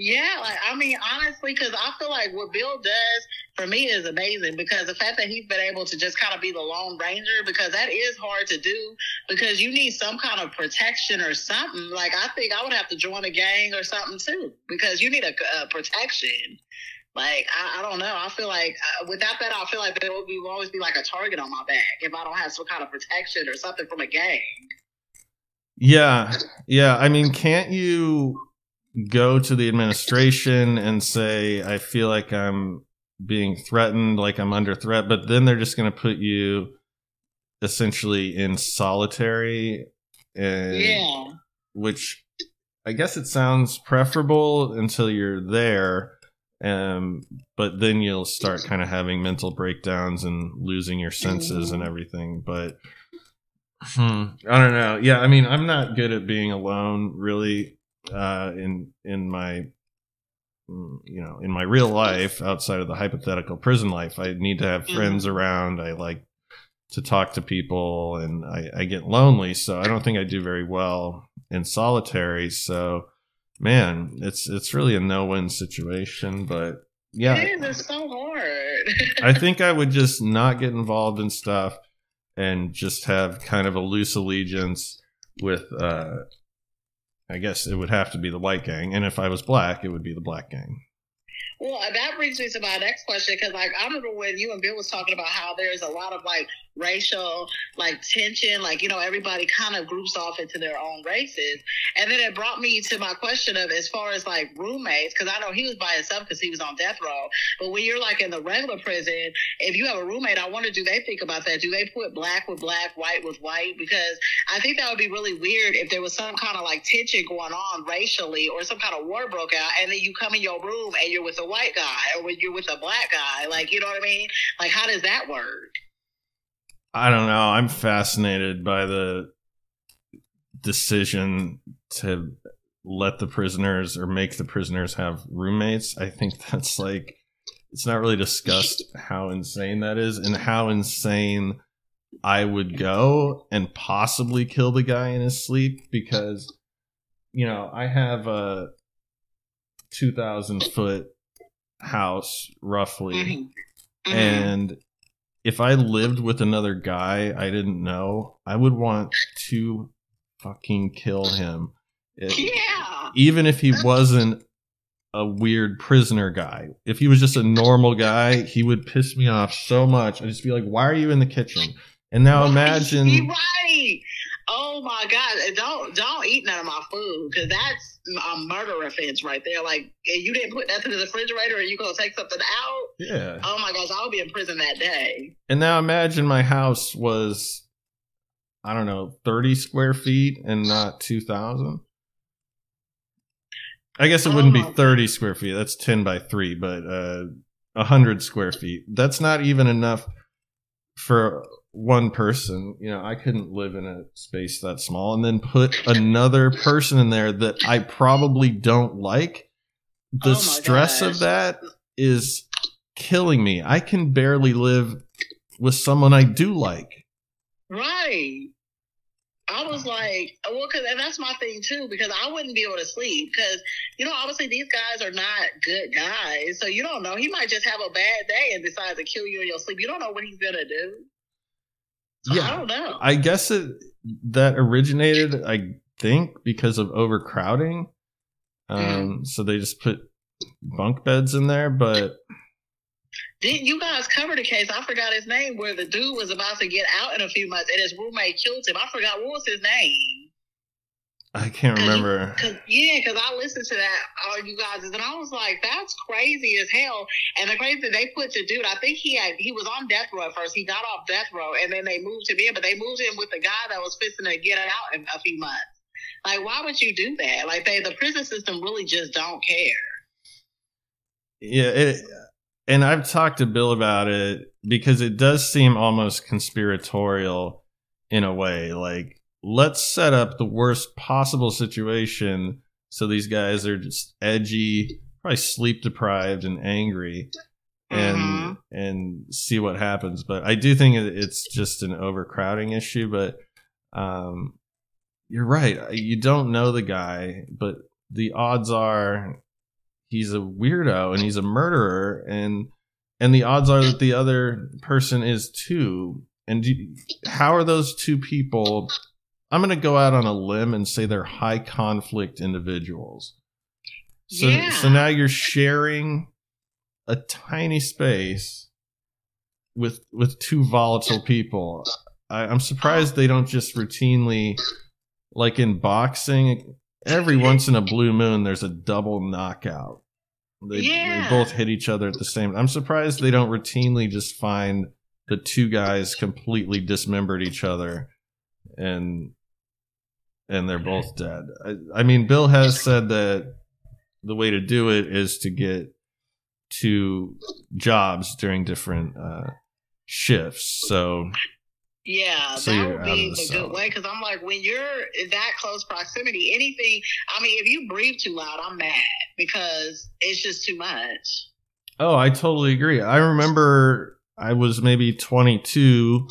Yeah, like I mean, honestly, because I feel like what Bill does for me is amazing because the fact that he's been able to just kind of be the lone ranger because that is hard to do because you need some kind of protection or something. Like I think I would have to join a gang or something too because you need a, a protection. Like I, I don't know. I feel like uh, without that, I feel like there will be will always be like a target on my back if I don't have some kind of protection or something from a gang. Yeah, yeah. I mean, can't you go to the administration and say, I feel like I'm being threatened, like I'm under threat, but then they're just going to put you essentially in solitary. And, Yeah. Which I guess it sounds preferable until you're there. Um, but then you'll start kind of having mental breakdowns and losing your senses and everything. But hmm, I don't know. Yeah, I mean, I'm not good at being alone, really. Uh, in in my mm, you know in my real life outside of the hypothetical prison life, I need to have friends around. I like to talk to people, and I, I get lonely, so I don't think I do very well in solitary. So man, it's it's really a no win situation. But yeah, It is. It's so hard. I think I would just not get involved in stuff and just have kind of a loose allegiance with uh I guess it would have to be the white gang. And if I was black, it would be the black gang. Well, that brings me to my next question because, like, I remember when you and Bill was talking about how there's a lot of like racial like tension, like you know everybody kind of groups off into their own races, and then it brought me to my question of as far as like roommates because I know he was by himself because he was on death row, but when you're like in the regular prison, if you have a roommate, I wonder do they think about that? Do they put black with black, white with white? Because I think that would be really weird if there was some kind of like tension going on racially or some kind of war broke out, and then you come in your room and you're with a white guy or when you're with a black guy, like you know what I mean? Like how does that work? I don't know. I'm fascinated by the decision to let the prisoners or make the prisoners have roommates. I think that's like it's not really discussed how insane that is and how insane I would go and possibly kill the guy in his sleep because you know, I have a 2000 foot house roughly Mhm. Mhm. and if I lived with another guy I didn't know, I would want to fucking kill him. It- yeah. even if he wasn't a weird prisoner guy. If he was just a normal guy, he would piss me off so much. I'd just be like, why are you in the kitchen? And now Right, imagine right. Oh my God! Don't don't eat none of my food because that's a murder offense right there. Like you didn't put nothing in the refrigerator, and you gonna take something out? Yeah. Oh my gosh! I'll be in prison that day. And now imagine my house was I don't know, 30 square feet and not 2000. I guess it wouldn't be Oh. 30 square feet. That's 10 by 3, but uh 100 square feet. That's not even enough for one person. You know, I couldn't live in a space that small and then put another person in there that I probably don't like. The Oh stress gosh. of that is killing me. I can barely live with someone I do like. Right. I was like, well, cause, and that's my thing too, because I wouldn't be able to sleep because, you know, obviously these guys are not good guys. So you don't know. He might just have a bad day and decide to kill you in your sleep. You don't know what he's going to do. So Yeah. I don't know. I guess it that originated, I think, because of overcrowding. Um, so they just put bunk beds in there, but Didn't you guys cover the case? I forgot his name where the dude was about to get out in a few months and his roommate killed him. I forgot what was his name. I can't remember. Cause yeah, cause I listened to that all you guys and I was like, that's crazy as hell. And the crazy thing they put the dude, I think he had he was on death row at first. He got off death row and then they moved him in, but they moved him with the guy that was fixing to get out in a few months. Like, why would you do that? Like, they the prison system really just don't care. Yeah, it, and I've talked to Bill about it because it does seem almost conspiratorial in a way. Like, let's set up the worst possible situation so these guys are just edgy, probably sleep deprived and angry, and Mhm. and see what happens. But I do think it's just an overcrowding issue. But um, you're right. You don't know the guy, but the odds are he's a weirdo and he's a murderer and and the odds are that the other person is too and do, how are those two people i'm going to go out on a limb and say they're high conflict individuals so Yeah. so now you're sharing a tiny space with with two volatile people I, i'm surprised they don't just routinely like in boxing every once in a blue moon there's a double knockout. They, Yeah. they both hit each other at the same. Time. I'm surprised they don't routinely just find the two guys completely dismembered each other, and and they're both dead. I, I mean, Bill has said that the way to do it is to get two jobs during different uh, shifts. So Yeah, So that would be the the good way because I'm like, when you're in that close proximity, anything. I mean, if you breathe too loud, I'm mad because it's just too much. Oh, I totally agree. I remember I was maybe 22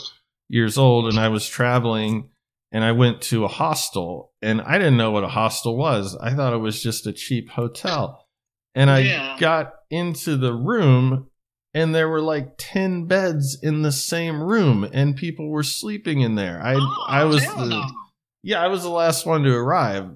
years old and I was traveling and I went to a hostel and I didn't know what a hostel was. I thought it was just a cheap hotel. And I Yeah. got into the room and there were like 10 beds in the same room and people were sleeping in there. I Oh, I was the, yeah, I was the last one to arrive.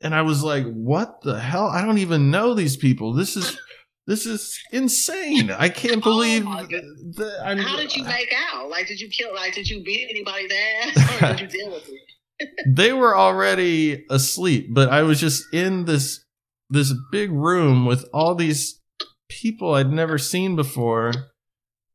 And I was like, what the hell? I don't even know these people. This is this is insane. I can't Oh believe goodness. that I'm How did you make out? Like, did you kill? Like, did you beat anybody's ass, or did you deal with it? they were already asleep, but I was just in this this big room with all these people I'd never seen before.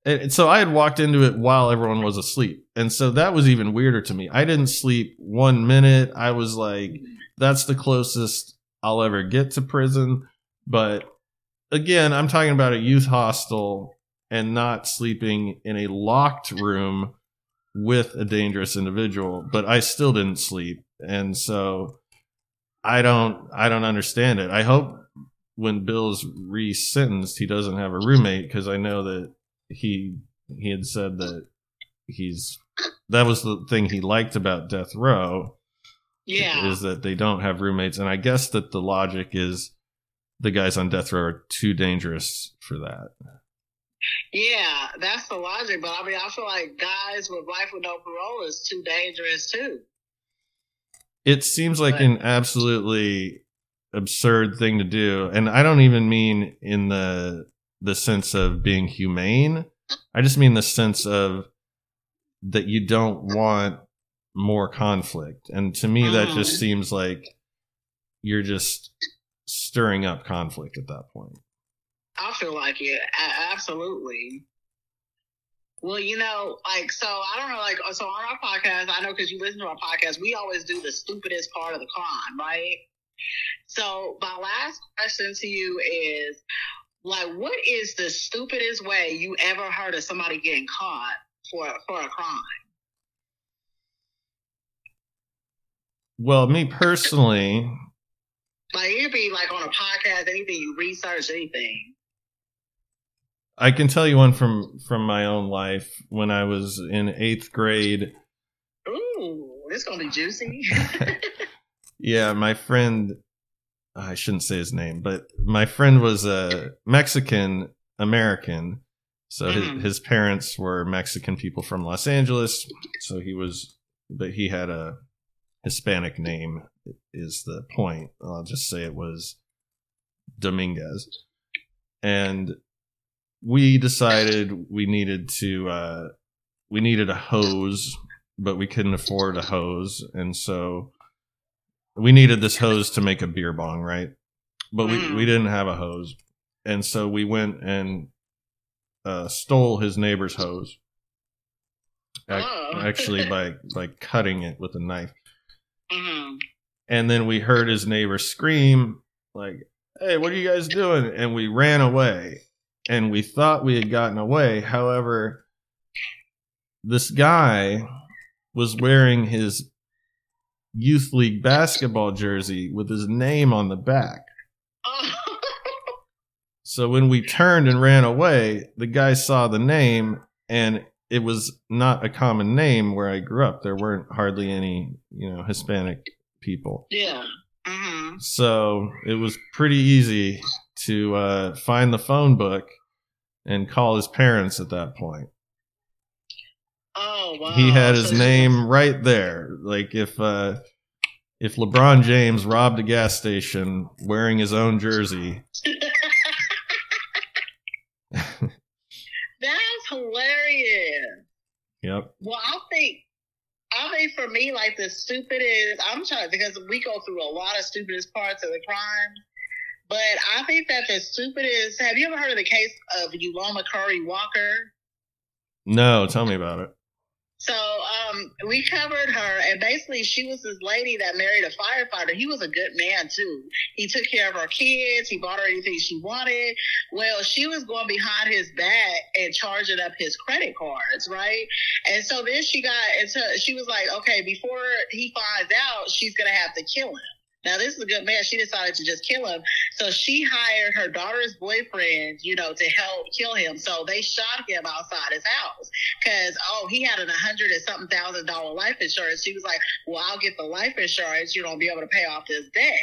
And so I had walked into it while everyone was asleep. And so that was even weirder to me. I didn't sleep one minute. I was like, that's the closest I'll ever get to prison. But again, I'm talking about a youth hostel and not sleeping in a locked room with a dangerous individual. But I still didn't sleep. And so I don't I don't understand it. I hope when Bill's re-sentenced, he doesn't have a roommate because I know that he he had said that he's that was the thing he liked about death row Yeah, is that they don't have roommates and i guess that the logic is the guys on death row are too dangerous for that yeah, that's the logic. But I mean, I feel like guys with life with no parole is too dangerous too. it seems like Right. an absolutely absurd thing to do and i don't even mean in the the sense of being humane i just mean the sense of that you don't want more conflict and to me that just Mhm. seems like you're just stirring up conflict at that point I feel like it. A- absolutely. Well, you know, like, so I don't know, like, uh, so on our podcast, I know because you listen to our podcast, we always do the stupidest part of the crime, right? So, my last question to you is, like, what is the stupidest way you ever heard of somebody getting caught for for a crime? well me personally Like, it could be like on a podcast, anything you research, anything. I can tell you one from from my own life when I was in eighth grade. Ooh, this gonna be juicy. Yeah, my friend, I shouldn't say his name, but my friend was a Mexican American. So his, Mhm. his parents were Mexican people from Los Angeles. So he was, but he had a Hispanic name, is the point. I'll just say it was Dominguez. And we decided we needed to, uh, we needed a hose, but we couldn't afford a hose. And so we needed this hose to make a beer bong, right? But we, Mm. we didn't have a hose. And so we went and uh, stole his neighbor's hose. Ac- Oh. Actually, by by cutting it with a knife, hmm and then we heard his neighbor scream, like, "Hey, what are you guys doing?" And we ran away, and we thought we had gotten away. However, this guy was wearing his youth league basketball jersey with his name on the back. So when we turned and ran away, the guy saw the name and it was not a common name where I grew up. There weren't hardly any, you know, Hispanic people. yeah. hmm So it was pretty easy to uh, find the phone book and call his parents at that point. Oh wow. he had his name right there. Like if uh, if LeBron James robbed a gas station wearing his own jersey, That's hilarious. yep. Well, I think I mean, for me, like the stupidest, I'm trying because we go through a lot of stupidest parts of the crime. But I think that the stupidest. Have you ever heard of the case of Uloma Curry Walker? No, tell me about it. So um, we covered her, and basically, she was this lady that married a firefighter. He was a good man too. He took care of her kids. He bought her anything she wanted. Well, she was going behind his back and charging up his credit cards, right? And so then she got into. She was like, okay, before he finds out, she's gonna have to kill him. Now this is a good man. She decided to just kill him. So she hired her daughter's boyfriend, you know, to help kill him. So they shot him outside his house because oh, he had an hundred and something thousand dollar life insurance. She was like, well, I'll get the life insurance. You know, be able to pay off this debt.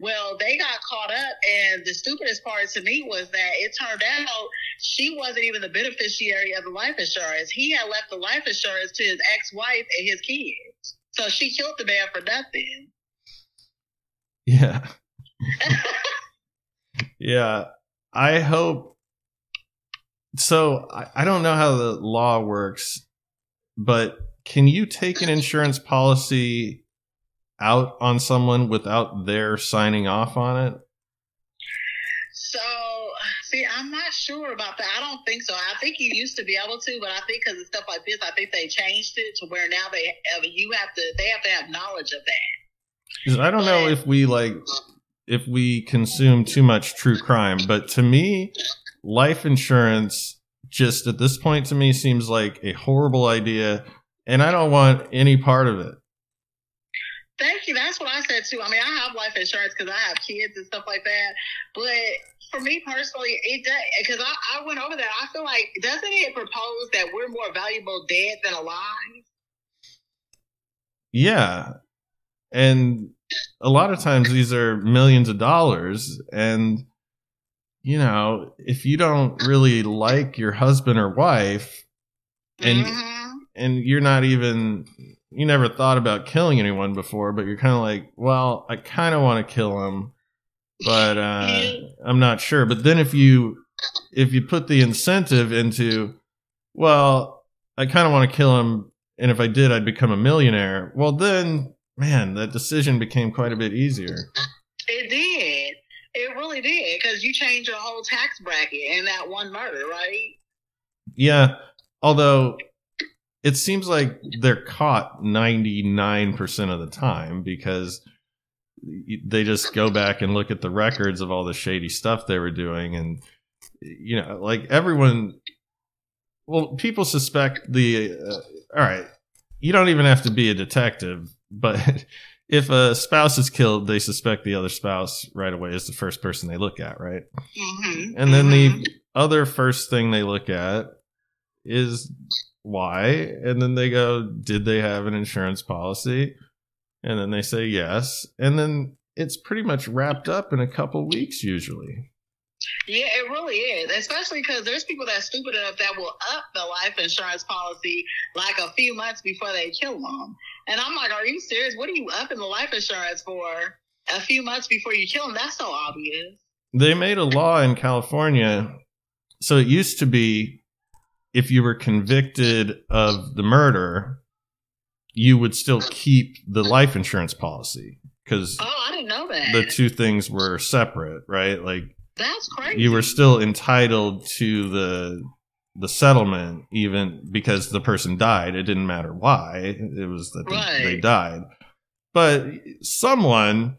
Well, they got caught up, and the stupidest part to me was that it turned out she wasn't even the beneficiary of the life insurance. He had left the life insurance to his ex-wife and his kids. So she killed the man for nothing. Yeah. yeah. I hope. So I, I don't know how the law works, but can you take an insurance policy out on someone without their signing off on it? So, see, I'm not sure about that. I don't think so. I think you used to be able to, but I think because of stuff like this, I think they changed it to where now they have, you have to they have to have knowledge of that. 'Cause I don't know if we like if we consume too much true crime, but to me, life insurance just at this point to me seems like a horrible idea, and I don't want any part of it. Thank you. That's what I said too. I mean, I have life insurance because I have kids and stuff like that. But for me personally, it does because I, I went over that. I feel like doesn't it propose that we're more valuable dead than alive? Yeah. And a lot of times these are millions of dollars. And, you know, if you don't really like your husband or wife and, Mhm. and you're not even, you never thought about killing anyone before, but you're kind of like, well, I kind of want to kill him, but, uh, I'm not sure. But then if you, if you put the incentive into, well, I kind of want to kill him. And if I did, I'd become a millionaire. Well, then, man, that decision became quite a bit easier. It did. It really did because you changed your whole tax bracket in that one murder, right? Yeah. Although it seems like they're caught 99% of the time because they just go back and look at the records of all the shady stuff they were doing. And, you know, like everyone, well, people suspect the, uh, all right, you don't even have to be a detective, but if a spouse is killed, they suspect the other spouse right away is the first person they look at, right? Mm-hmm. And then the other first thing they look at is why. And then they go, did they have an insurance policy? And then they say yes. And then it's pretty much wrapped up in a couple weeks usually. Yeah, it really is. Especially because there's people that are stupid enough that will up the life insurance policy like a few months before they kill them. And I'm like, are you serious? What are you up in the life insurance for a few months before you kill them? That's so obvious. They made a law in California. So it used to be if you were convicted of the murder, you would still keep the life insurance policy because Oh, I didn't know that. the two things were separate, right? Like That's crazy. you were still entitled to the the settlement even because the person died it didn't matter why it was that they, Right. they died. But someone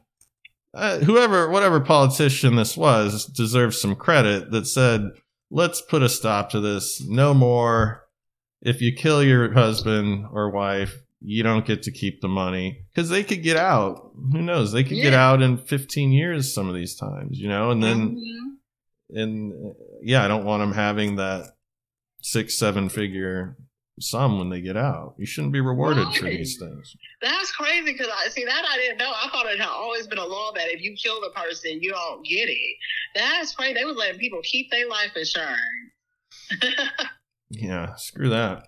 uh, whoever whatever politician this was deserves some credit that said let's put a stop to this. No more. If you kill your husband or wife you don't get to keep the money. Because they could get out. Who knows? They could get out in 15 years some of these times you know? And then Mhm. and uh, yeah, I don't want them having that six, seven figure sum when they get out. You shouldn't be rewarded for these things. That's crazy because I see that I didn't know. I thought it had always been a law that if you kill the person, you don't get it. That's crazy. They were letting people keep their life insurance. Yeah, screw that.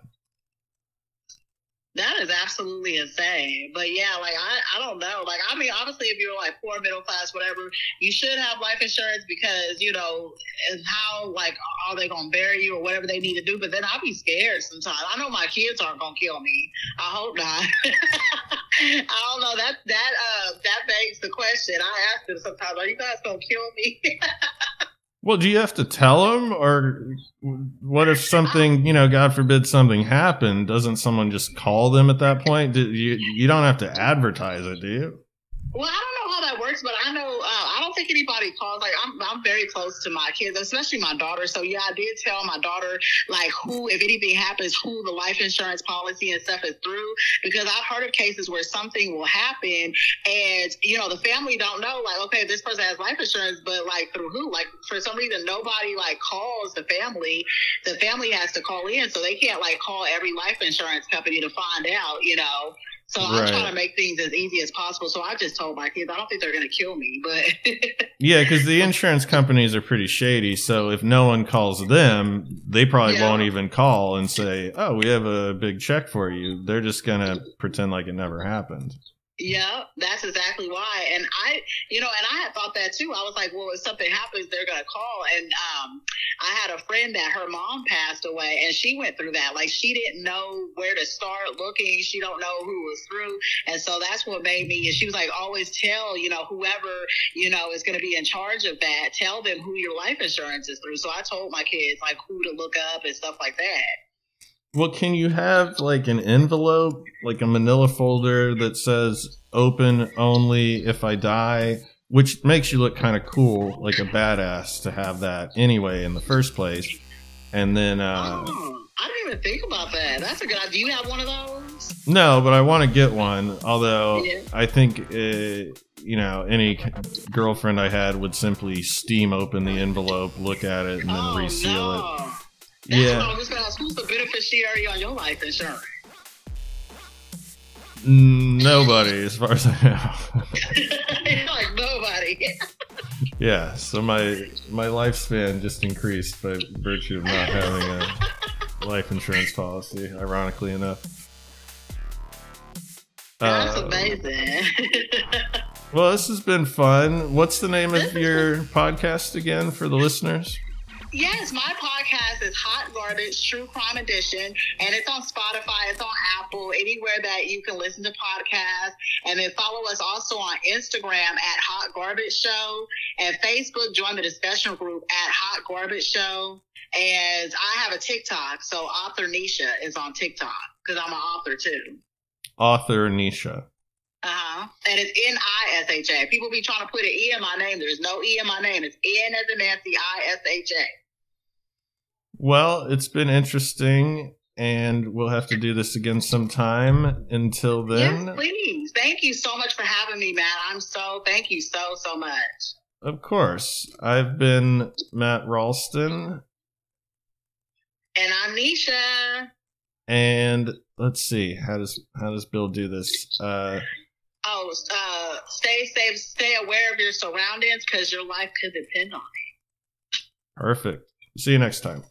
That is absolutely insane. But yeah, like I, I don't know. Like I mean, obviously, if you're like poor, middle class, whatever, you should have life insurance because you know, and how like are they gonna bury you or whatever they need to do. But then I'll be scared sometimes. I know my kids aren't gonna kill me. I hope not. I don't know. That that uh that begs the question. I ask them sometimes, are you guys gonna kill me? Well, do you have to tell them, or what if something, you know, God forbid, something happened? Doesn't someone just call them at that point? Do you you don't have to advertise it, do you? Well, I don't know how that works, but I know uh, think anybody calls. Like I'm, I'm very close to my kids, especially my daughter. So yeah, I did tell my daughter like who, if anything happens, who the life insurance policy and stuff is through, because I've heard of cases where something will happen, and you know the family don't know. Like, okay, this person has life insurance, but like through who? Like for some reason, nobody like calls the family. The family has to call in, so they can't like call every life insurance company to find out. You know. So I'm trying to make things as easy as possible. So I just told my kids, I don't think they're going to kill me, but Yeah, because the insurance companies are pretty shady. So if no one calls them, they probably Yeah. won't even call and say, "Oh, we have a big check for you." They're just gonna pretend like it never happened. Yeah, that's exactly why. And I, you know, and I had thought that too. I was like, well, if something happens, they're going to call. And um, I had a friend that her mom passed away and she went through that. Like she didn't know where to start looking. She don't know who was through. And so that's what made me, and she was like, always tell, you know, whoever, you know, is going to be in charge of that, tell them who your life insurance is through. So I told my kids like who to look up and stuff like that. Well, can you have like an envelope, like a manila folder that says open only if I die, which makes you look kind of cool, like a badass to have that anyway in the first place. And then, uh, oh, I didn't even think about that. That's a good idea. Do you have one of those? no, but I want to get one. Although Yeah. I think, uh, you know, any girlfriend I had would simply steam open the envelope, look at it, and then oh, reseal it. That's Yeah. what I was just gonna ask. Who's the beneficiary on your life insurance? Nobody, as far as I know. like nobody. Yeah, so my my lifespan just increased by virtue of not having a life insurance policy. Ironically enough. That's Uh, amazing. well, this has been fun. What's the name of your podcast again for the listeners? Yes, my podcast is Hot Garbage True Crime Edition, and it's on Spotify, it's on Apple, anywhere that you can listen to podcasts. And then follow us also on Instagram at Hot Garbage Show and Facebook. Join the discussion group at Hot Garbage Show. And I have a TikTok, so author Nisha is on TikTok because I'm an author too. Author Nisha. Uh huh. And it's N I S H A. People be trying to put an E in my name. There's no E in my name. It's N as in Nancy, I S H A. Well, it's been interesting, and we'll have to do this again sometime. Until then, Yes, please. Thank you so much for having me, Matt. I'm so thank you so so much. of course, I've been Matt Ralston, And I'm Nisha. and let's see how does how does Bill do this? Uh, Oh, uh, stay safe, stay aware of your surroundings because your life could depend on it. perfect. See you next time.